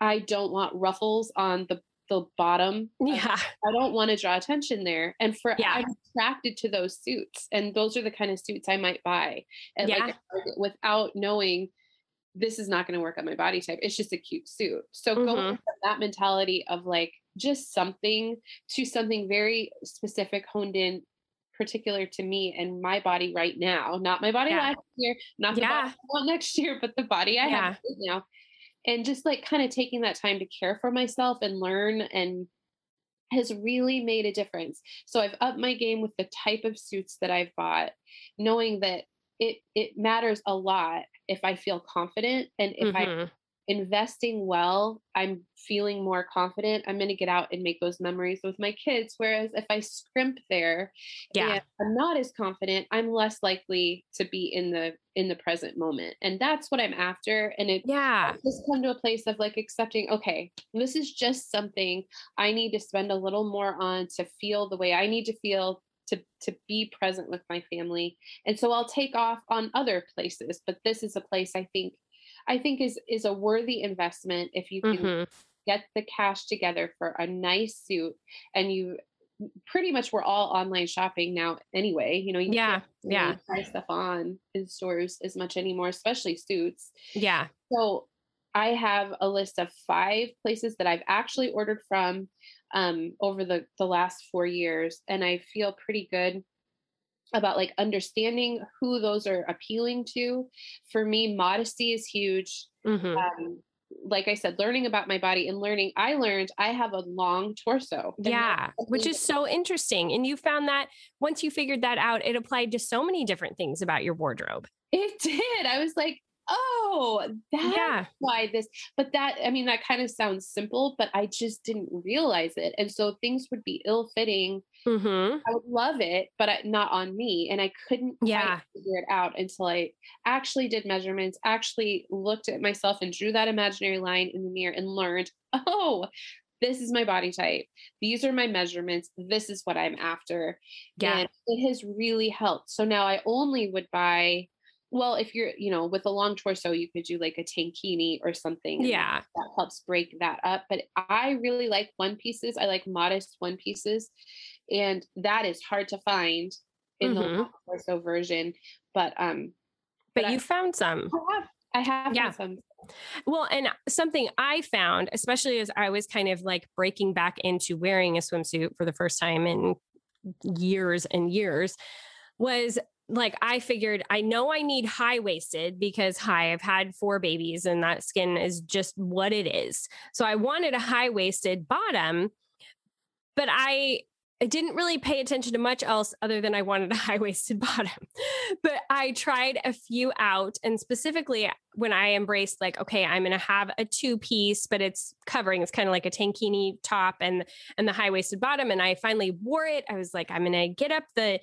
I don't want ruffles on the the bottom. Yeah. [laughs] I don't want to draw attention there. And for yeah. I'm attracted to those suits. And those are the kind of suits I might buy. And yeah. like without knowing this is not going to work on my body type. It's just a cute suit. So mm-hmm. going from that mentality of like just something to something very specific, honed in, particular to me and my body right now. Not my body yeah. last year, not the yeah. body I want next year, but the body I yeah. have right now and just like kind of taking that time to care for myself and learn and has really made a difference. So I've upped my game with the type of suits that I've bought, knowing that it it matters a lot if I feel confident and if mm-hmm. I investing well, I'm feeling more confident. I'm going to get out and make those memories with my kids. Whereas if I scrimp there, yeah, I'm not as confident. I'm less likely to be in the in the present moment, and that's what I'm after. And it yeah, just come to a place of like accepting. Okay, this is just something I need to spend a little more on to feel the way I need to feel to to be present with my family and so i'll take off on other places but this is a place i think I think is is a worthy investment if you can mm-hmm. get the cash together for a nice suit and you pretty much we're all online shopping now anyway. You know, you yeah, yeah, try stuff on in stores as much anymore, especially suits. Yeah. So I have a list of five places that I've actually ordered from um, over the the last four years, and I feel pretty good about like understanding who those are appealing to. For me, modesty is huge. Mm-hmm. Um, like I said, learning about my body and learning, I learned I have a long torso. Yeah, which is so interesting. And you found that once you figured that out, it applied to so many different things about your wardrobe. It did. I was like, oh, that's yeah. why this, but that, I mean, that kind of sounds simple, but I just didn't realize it. And so things would be ill fitting. Mm-hmm. I would love it, but not on me. And I couldn't yeah. figure it out until I actually did measurements, actually looked at myself and drew that imaginary line in the mirror and learned, [laughs] oh, this is my body type. These are my measurements. This is what I'm after. Yeah. And it has really helped. So now I only would buy well, if you're, you know, with a long torso, you could do like a tankini or something. Yeah. That helps break that up. But I really like one pieces. I like modest one pieces. And that is hard to find in mm-hmm. the torso version. But um but, but you I, found some. I have. I have yeah. some. Well, and something I found, especially as I was kind of like breaking back into wearing a swimsuit for the first time in years and years, was like I figured I know I need high waisted because hi, I've had four babies and that skin is just what it is. So I wanted a high waisted bottom, but I I didn't really pay attention to much else other than I wanted a [laughs] high waisted bottom. but I tried a few out and specifically uh, when I embraced like okay, I'm going to have a two piece but it's covering it's kind of like a tankini top and and the high waisted bottom and I finally wore it. I was like I'm going to get up the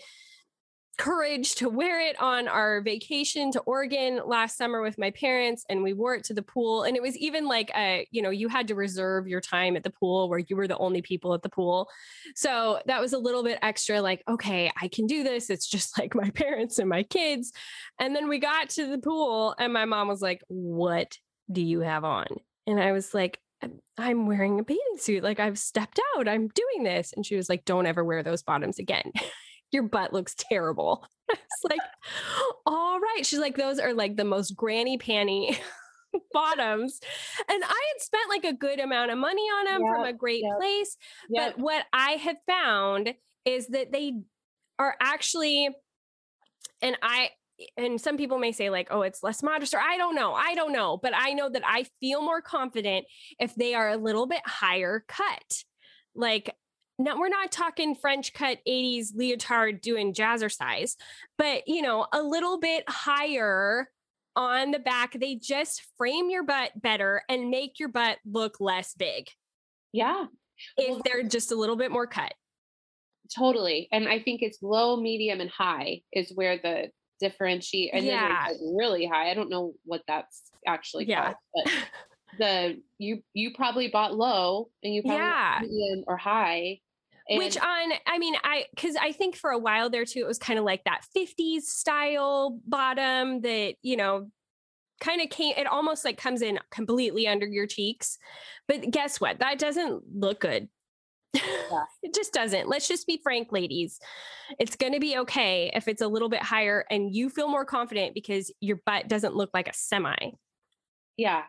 courage to wear it on our vacation to Oregon last summer with my parents and we wore it to the pool and it was even like a you know you had to reserve your time at the pool where you were the only people at the pool. So that was a little bit extra like okay I can do this it's just [laughs] like my parents and my kids. And then we got to the pool and my mom was like what do you have on? And I was like I'm wearing a bathing suit like I've stepped out I'm doing this. And she was like don't ever wear those bottoms again [laughs] your butt looks terrible. [laughs] it's like, all right. She's like, those are like the most granny panty [laughs] bottoms. And I had spent like a good amount of money on them yep, from a great yep, place. Yep. But what I have found is that they are actually, and I, and some people may say like oh it's less modest or i don't know i don't know but i know that i feel more confident if they are a little bit higher cut like now we're not talking French cut 80s leotard doing jazzercise, but you know, a little bit higher on the back. They just frame your butt better and make your butt look less big. Yeah. If they're just a little bit more cut. Totally. And I think it's low, medium, and high is where the differentiate and yeah. then really high. I don't know what that's actually yeah. called, but [laughs] the you you probably bought low and you probably yeah. medium or high and Which on, I mean, I, cause I think for a while there too, it was kind of like that 50s style bottom that, you know, kind of came, it almost like comes in completely under your cheeks. But guess what? That doesn't look good. Yeah. [laughs] it just doesn't. Let's just be frank, ladies. It's going to be okay if it's a little bit higher and you feel more confident because your butt doesn't look like a semi. Yeah.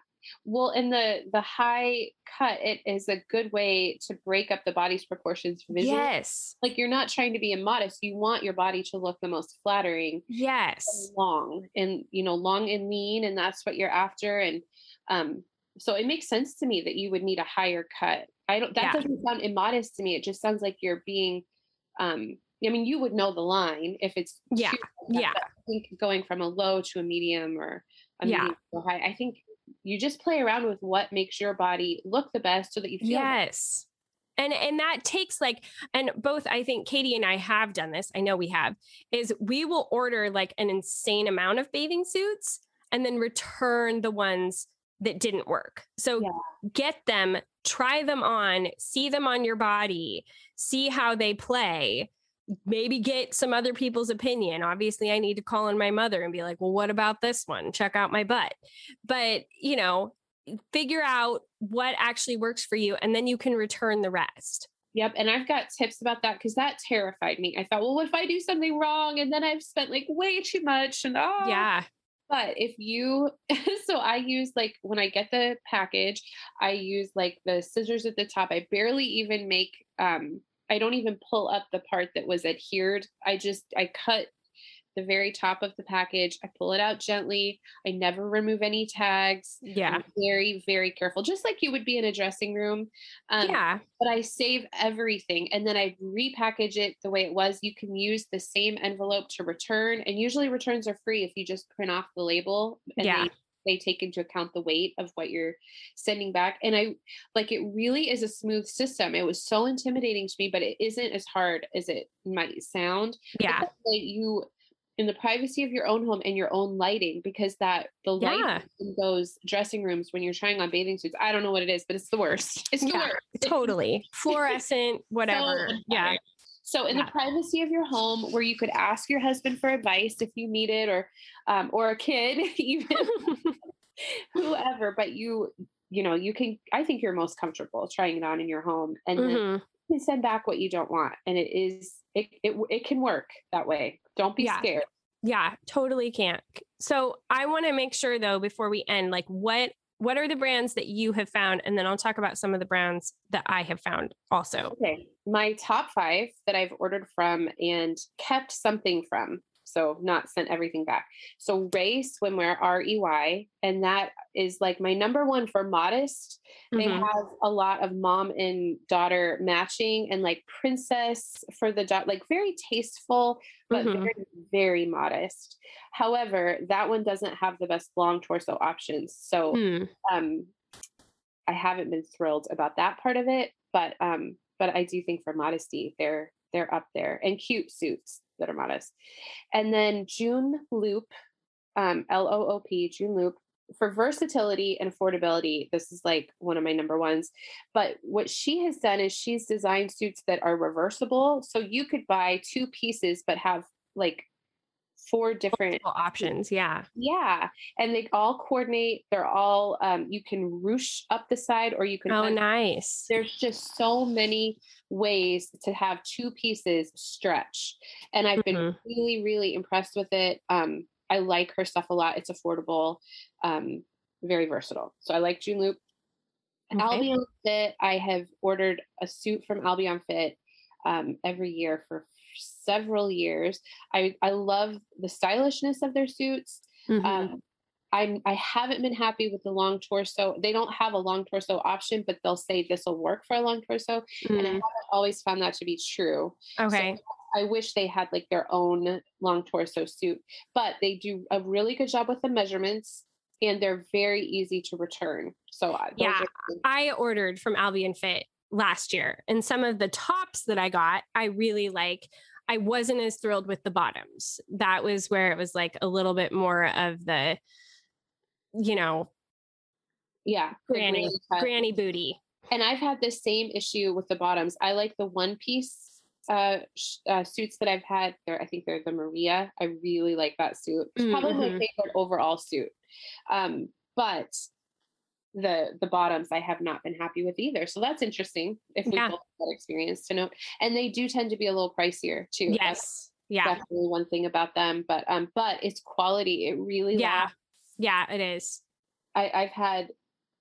Well, in the the high cut, it is a good way to break up the body's proportions visually. Yes. Like you're not trying to be immodest. You want your body to look the most flattering. Yes. long and you know, long and lean, and that's what you're after. And um, so it makes sense to me that you would need a higher cut. I don't that yeah. doesn't sound immodest to me. It just sounds like you're being um I mean, you would know the line if it's yeah, yeah. I think going from a low to a medium or a yeah. medium to a high. I think you just play around with what makes your body look the best so that you feel yes. And and that takes like and both i think katie and i have done this i know we have is we will order like an insane amount of bathing suits and then return the ones that didn't work. So yeah. get them try them on see them on your body see how they play maybe get some other people's opinion. Obviously, I need to call in my mother and be like, well, what about this one? Check out my butt. But, you know, figure out what actually works for you and then you can return the rest. Yep. And I've got tips about that because that terrified me. I thought, well, what if I do something wrong and then I've spent like way too much and oh Yeah. But if you [laughs] so I use like when I get the package, I use like the scissors at the top. I barely even make um I don't even pull up the part that was adhered. I just I cut the very top of the package. I pull it out gently. I never remove any tags. Yeah. I'm very, very careful, just like you would be in a dressing room. Um, yeah. But I save everything and then I repackage it the way it was. You can use the same envelope to return, and usually returns are free if you just print off the label. And Yeah. They, they take into account the weight of what you're sending back. And I like it really is a smooth system. It was so intimidating to me, but it isn't as hard as it might sound Yeah. you in the privacy of your own home and your own lighting because that the light Yeah. in those dressing rooms when you're trying on bathing suits i don't know what it is but it's the worst [laughs] it's the Yeah, worst Totally. [laughs] Fluorescent, whatever. yeah. so in Yeah. the privacy of your home where you could ask your husband for advice if you need it or um, or a kid [laughs] even [laughs] whoever but you you know you can i think you're most comfortable trying it on in your home and then Mhm. you can send back what you don't want and it is it it, it can work that way don't be Yeah. scared Yeah, totally can't. So I want to make sure though before we end, like what what are the brands that you have found, and then I'll talk about some of the brands that I have found also. Okay. My top five that I've ordered from and kept something from. So not sent everything back. So Rey Swimwear, R E Y, and that is like my number one for modest. They Mhm. have a lot of mom and daughter matching and like princess for the daughter, like very tasteful, but Mhm. very, very modest. However, that one doesn't have the best long torso options. So Hmm. um I haven't been thrilled about that part of it, but um but I do think for modesty they're they're up there and cute suits that are modest. And then June Loop um L O O P June Loop for versatility and affordability this is like one of my number ones but what she has done is she's designed suits that are reversible so you could buy two pieces but have like four different Multiple options. Yeah. yeah, and they all coordinate. They're all um, you can ruche up the side, or you can. Oh, un- nice. There's just so many ways to have two pieces stretch, and I've been Mhm. really, really impressed with it. Um, I like her stuff a lot. It's affordable, um, very versatile. So I like June Loop. Okay. Albion Fit. I have ordered a suit from Albion Fit um, every year for several years. I I love the stylishness of their suits. Mhm. Um, I'm I haven't been happy with the long torso. They don't have a long torso option, but they'll say this will work for a long torso, and I Mm. haven't always found that to be true. Okay. I wish they had like their own long torso suit, but they do a really good job with the measurements, and they're very easy to return. So Yeah. are- I ordered from Albion Fit last year, and some of the tops that I got, I really like. I wasn't as thrilled with the bottoms. That was where it was like a little bit more of the, you know, yeah, granny granny booty. and I've had the same issue with the bottoms. I like the one piece uh, uh, suits that I've had. They're, I think they're the Maria. I really like that suit. It's probably my Mhm. favorite overall suit. Um, but the the bottoms I have not been happy with either. So that's interesting. If we Yeah. both have that experience to note, and they do tend to be a little pricier too. That's Yes. Yeah. definitely one thing about them. But um, but it's quality. It really Yeah. lasts. Yeah, it is. I, I've had,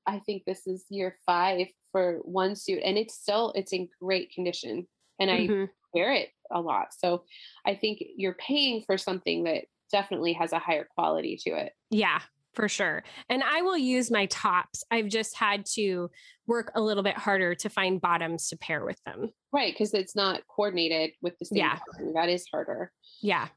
I think this is year five for one suit, and it's still it's in great condition, and I Mhm. wear it a lot. So I think you're paying for something that definitely has a higher quality to it. Yeah, for sure. And I will use my tops. I've just had to work a little bit harder to find bottoms to pair with them. Right, because it's not coordinated with the same. Yeah. pattern. that is harder. Yeah.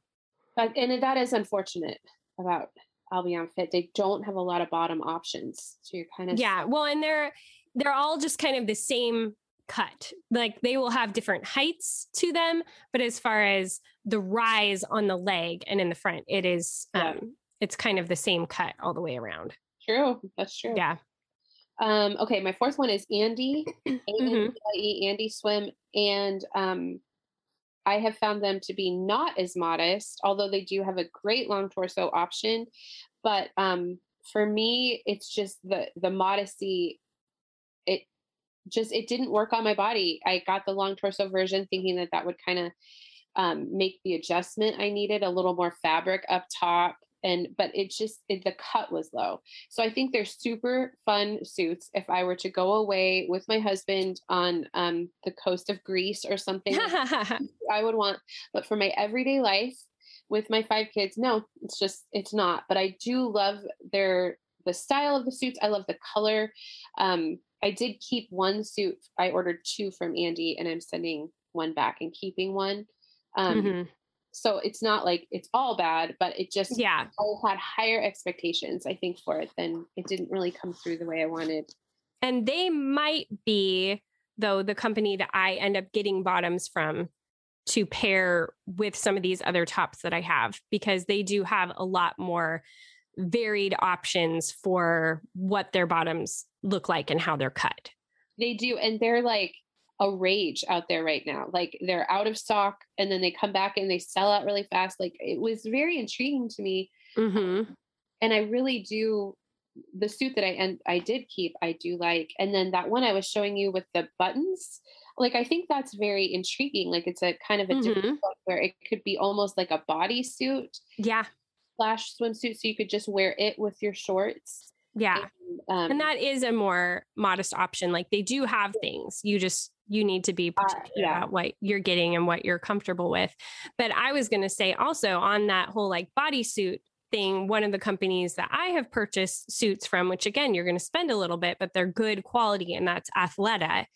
But and that is unfortunate about Albion Fit. They don't have a lot of bottom options, so you're kind of Yeah. Well, and they're they're all just kind of the same cut. Like they will have different heights to them, but as far as the rise on the leg and in the front, it is um it's kind of the same cut all the way around. true. That's true. Yeah. Um, okay, my fourth one is Andie. [clears throat] A-N-D-I-E, Andie Swim, and um, I have found them to be not as modest, although they do have a great long torso option. But um, for me, it's just the the modesty. It just it didn't work on my body. I got the long torso version thinking that that would kind of um, make the adjustment I needed, a little more fabric up top and but it just it, the cut was low. So i think they're super fun suits. If i were to go away with my husband on um, the coast of greece or something [laughs] i would want but for my everyday life with my five kids no it's just it's not. But i do love their the style of the suits. I love the color. Um, i did keep one suit. I ordered two from Andie and i'm sending one back and keeping one. Um, mm-hmm so it's not like it's all bad, but it just yeah I had higher expectations I think for it than it didn't really come through the way I wanted. And they might be though the company that I end up getting bottoms from to pair with some of these other tops that I have because they do have a lot more varied options for what their bottoms look like and how they're cut. They do and they're like a rage out there right now. Like they're out of stock and then they come back and they sell out really fast. Like it was very intriguing to me. Mm-hmm. And I really do the suit that I and I did keep, I do like. And then that one I was showing you with the buttons, like I think that's very intriguing. Like it's a kind of a mm-hmm. different where it could be almost like a bodysuit. Yeah. Slash swimsuit. So you could just wear it with your shorts. Yeah. And, um, and that is a more modest option. Like they do have things. You just you need to be uh, particular uh, yeah. about what you're getting and what you're comfortable with. But I was going to say also on that whole like bodysuit thing, one of the companies that I have purchased suits from, which again, you're going to spend a little bit, but they're good quality, and that's Athleta.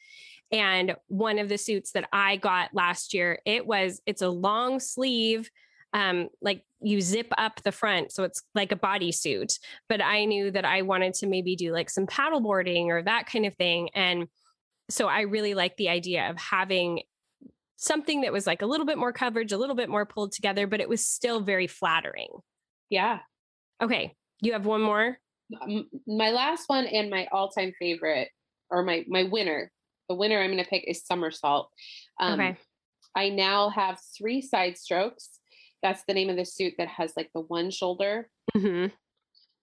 And one of the suits that I got last year, it was, it's a long sleeve, um, like you zip up the front. So it's like a bodysuit. But I knew that I wanted to maybe do like some paddleboarding or that kind of thing. And so I really like the idea of having something that was like a little bit more coverage, a little bit more pulled together, but it was still very flattering. Yeah. Okay. You have one more? My last one and my all-time favorite or my my winner. The winner I'm going to pick is Summersalt. Um, okay. I now have three side strokes. That's the name of the suit that has like the one shoulder. Mm-hmm.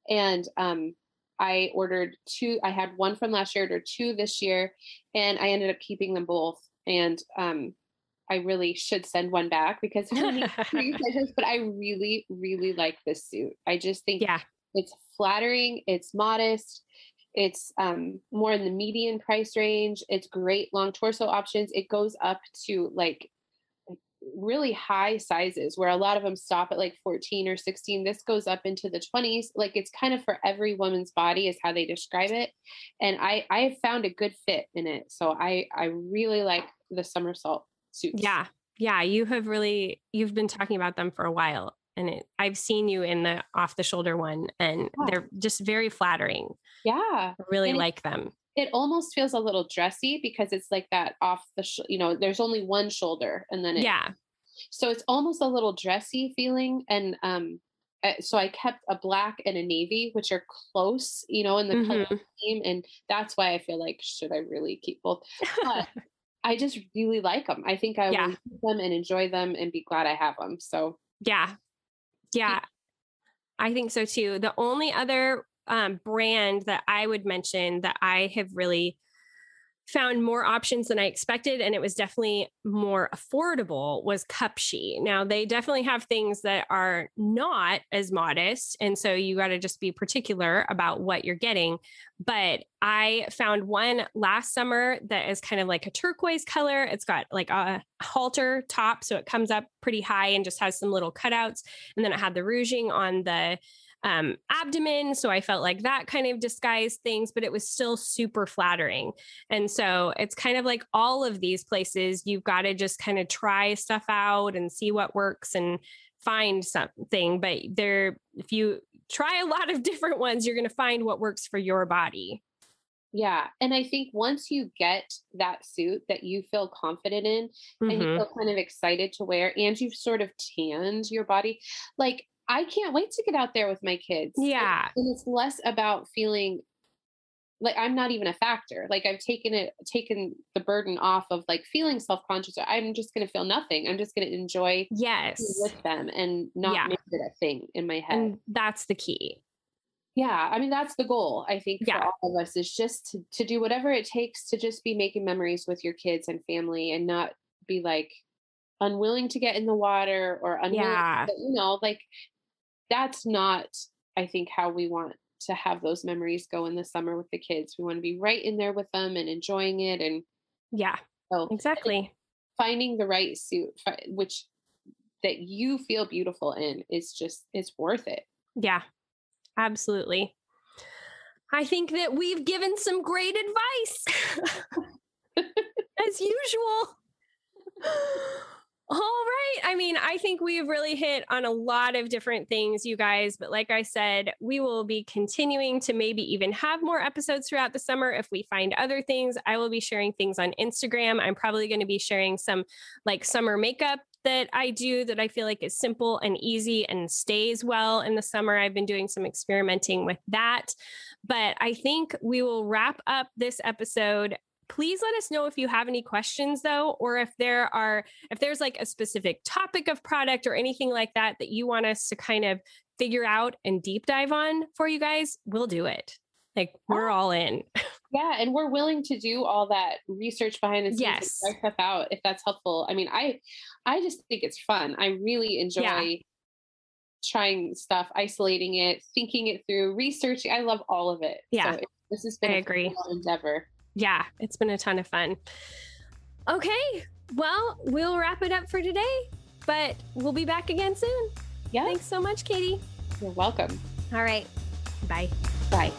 And um, I ordered two. I had one from last year, ordered two this year, and I ended up keeping them both. And um, I really should send one back because [laughs] [laughs] but I really, really like this suit. I just think yeah. it's flattering, it's modest, it's um, more in the median price range. It's great long torso options. It goes up to like really high sizes where a lot of them stop at like 14 or 16 this goes up into the 20s like it's kind of for every woman's body is how they describe it. And i i have found a good fit in it. So i i really like the Summersalt suits. Yeah. Yeah you have really you've been talking about them for a while and it, i've seen you in the off the shoulder one and yeah. they're just very flattering. Yeah. I really and like them it almost feels a little dressy because it's like that off the sh- you know there's only one shoulder and then it, yeah so it's almost a little dressy feeling and um eh, so I kept a black and a navy, which are close, you know, in the mm-hmm. color scheme, and that's why I feel like should I really keep both? But [laughs] I just really like them. I think I yeah. will keep them and enjoy them and be glad I have them. So yeah, yeah, I think so too. The only other um, brand that I would mention that I have really found more options than I expected, and it was definitely more affordable, was Cupshe. Now, they definitely have things that are not as modest. And so you got to just be particular about what you're getting. But I found one last summer that is kind of like a turquoise color. It's got like a halter top, so it comes up pretty high and just has some little cutouts. And then it had the ruching on the um, abdomen. So I felt like that kind of disguised things, but it was still super flattering. And so it's kind of like all of these places, you've got to just kind of try stuff out and see what works and find something. But there, if you try a lot of [laughs] different ones, you're going to find what works for your body. Yeah. And I think once you get that suit that you feel confident in mm-hmm. and you mm-hmm. feel kind of excited to wear, and you've sort of tanned your body, like I can't wait to get out there with my kids. Yeah. And it's less about feeling like I'm not even a factor. Like I've taken it, taken the burden off of like feeling self conscious. I'm just going to feel nothing. I'm just going to enjoy yes with them and not yeah. make it a thing in my head. And that's the key. yeah i mean that's the goal i think Yeah. for all of us is just to, to do whatever it takes to just be making memories with your kids and family and not be like unwilling to get in the water or unwilling Yeah. to, you know like that's not i think how we want to have those memories go in the summer with the kids we want to be right in there with them and enjoying it and Yeah, so exactly. finding the right suit which that you feel beautiful in is just it's worth it Yeah, absolutely. I think that we've given some great advice [laughs] as usual. All right. I mean, I think we've really hit on a lot of different things, you guys. But like I said, we will be continuing to maybe even have more episodes throughout the summer if we find other things. I will be sharing things on Instagram. I'm probably going to be sharing some like summer makeup that I do that I feel like is simple and easy and stays well in the summer. I've been doing some experimenting with that. But I think we will wrap up this episode. Please let us know if you have any questions though, or if there are, if there's like a specific topic of product or anything like that that you want us to kind of figure out and deep dive on for you guys, we'll do it. Like we're ah. all in. Yeah, and we're willing to do all that research behind the scenes and Yes. try stuff out if that's helpful. I mean, I I just think it's fun. I really enjoy Yeah. trying stuff, isolating it, thinking it through, researching. I love all of it. Yeah, it- this has been I a agree. endeavor. Yeah, it's been a ton of fun. Okay, well, we'll wrap it up for today, but we'll be back again soon. Yeah, Thanks so much, Katie. you're welcome. All right, bye. Bye.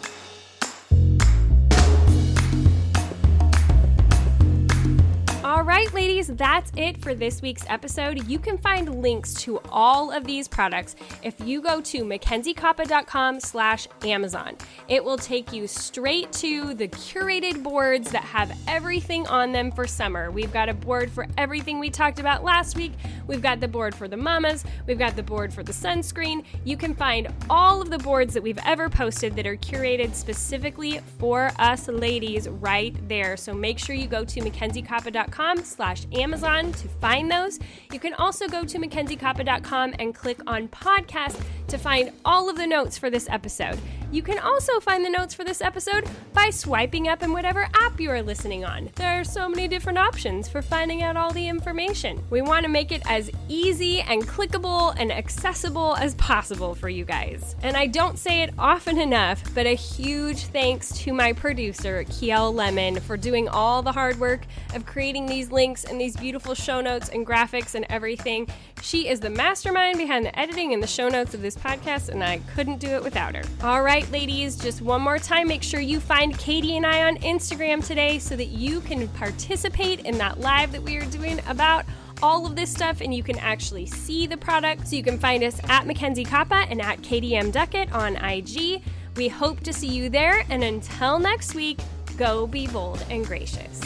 All right, ladies, that's it for this week's episode. You can find links to all of these products if you go to mackenziekoppa.com slash Amazon. It will take you straight to the curated boards that have everything on them for summer. We've got a board for everything we talked about last week. We've got the board for the mamas. We've got the board for the sunscreen. You can find all of the boards that we've ever posted that are curated specifically for us ladies right there. So make sure you go to mackenziekoppa.com slash Amazon to find those. You can also go to mackenziekoppa.com and click on podcast to find all of the notes for this episode. You can also find the notes for this episode by swiping up in whatever app you are listening on. There are so many different options for finding out all the information. We want to make it as easy and clickable and accessible as possible for you guys. And I don't say it often enough, but a huge thanks to my producer, Kiel Lemon, for doing all the hard work of creating these links and these beautiful show notes and graphics and everything. She is the mastermind behind the editing and the show notes of this podcast, and I couldn't do it without her. All right, ladies, just one more time, make sure you find Katie and I on Instagram today so that you can participate in that live that we are doing about all of this stuff and you can actually see the product. So you can find us at Mackenzie Koppa and at Katie M Duckett on IG. We hope to see you there, and until next week, go be bold and gracious.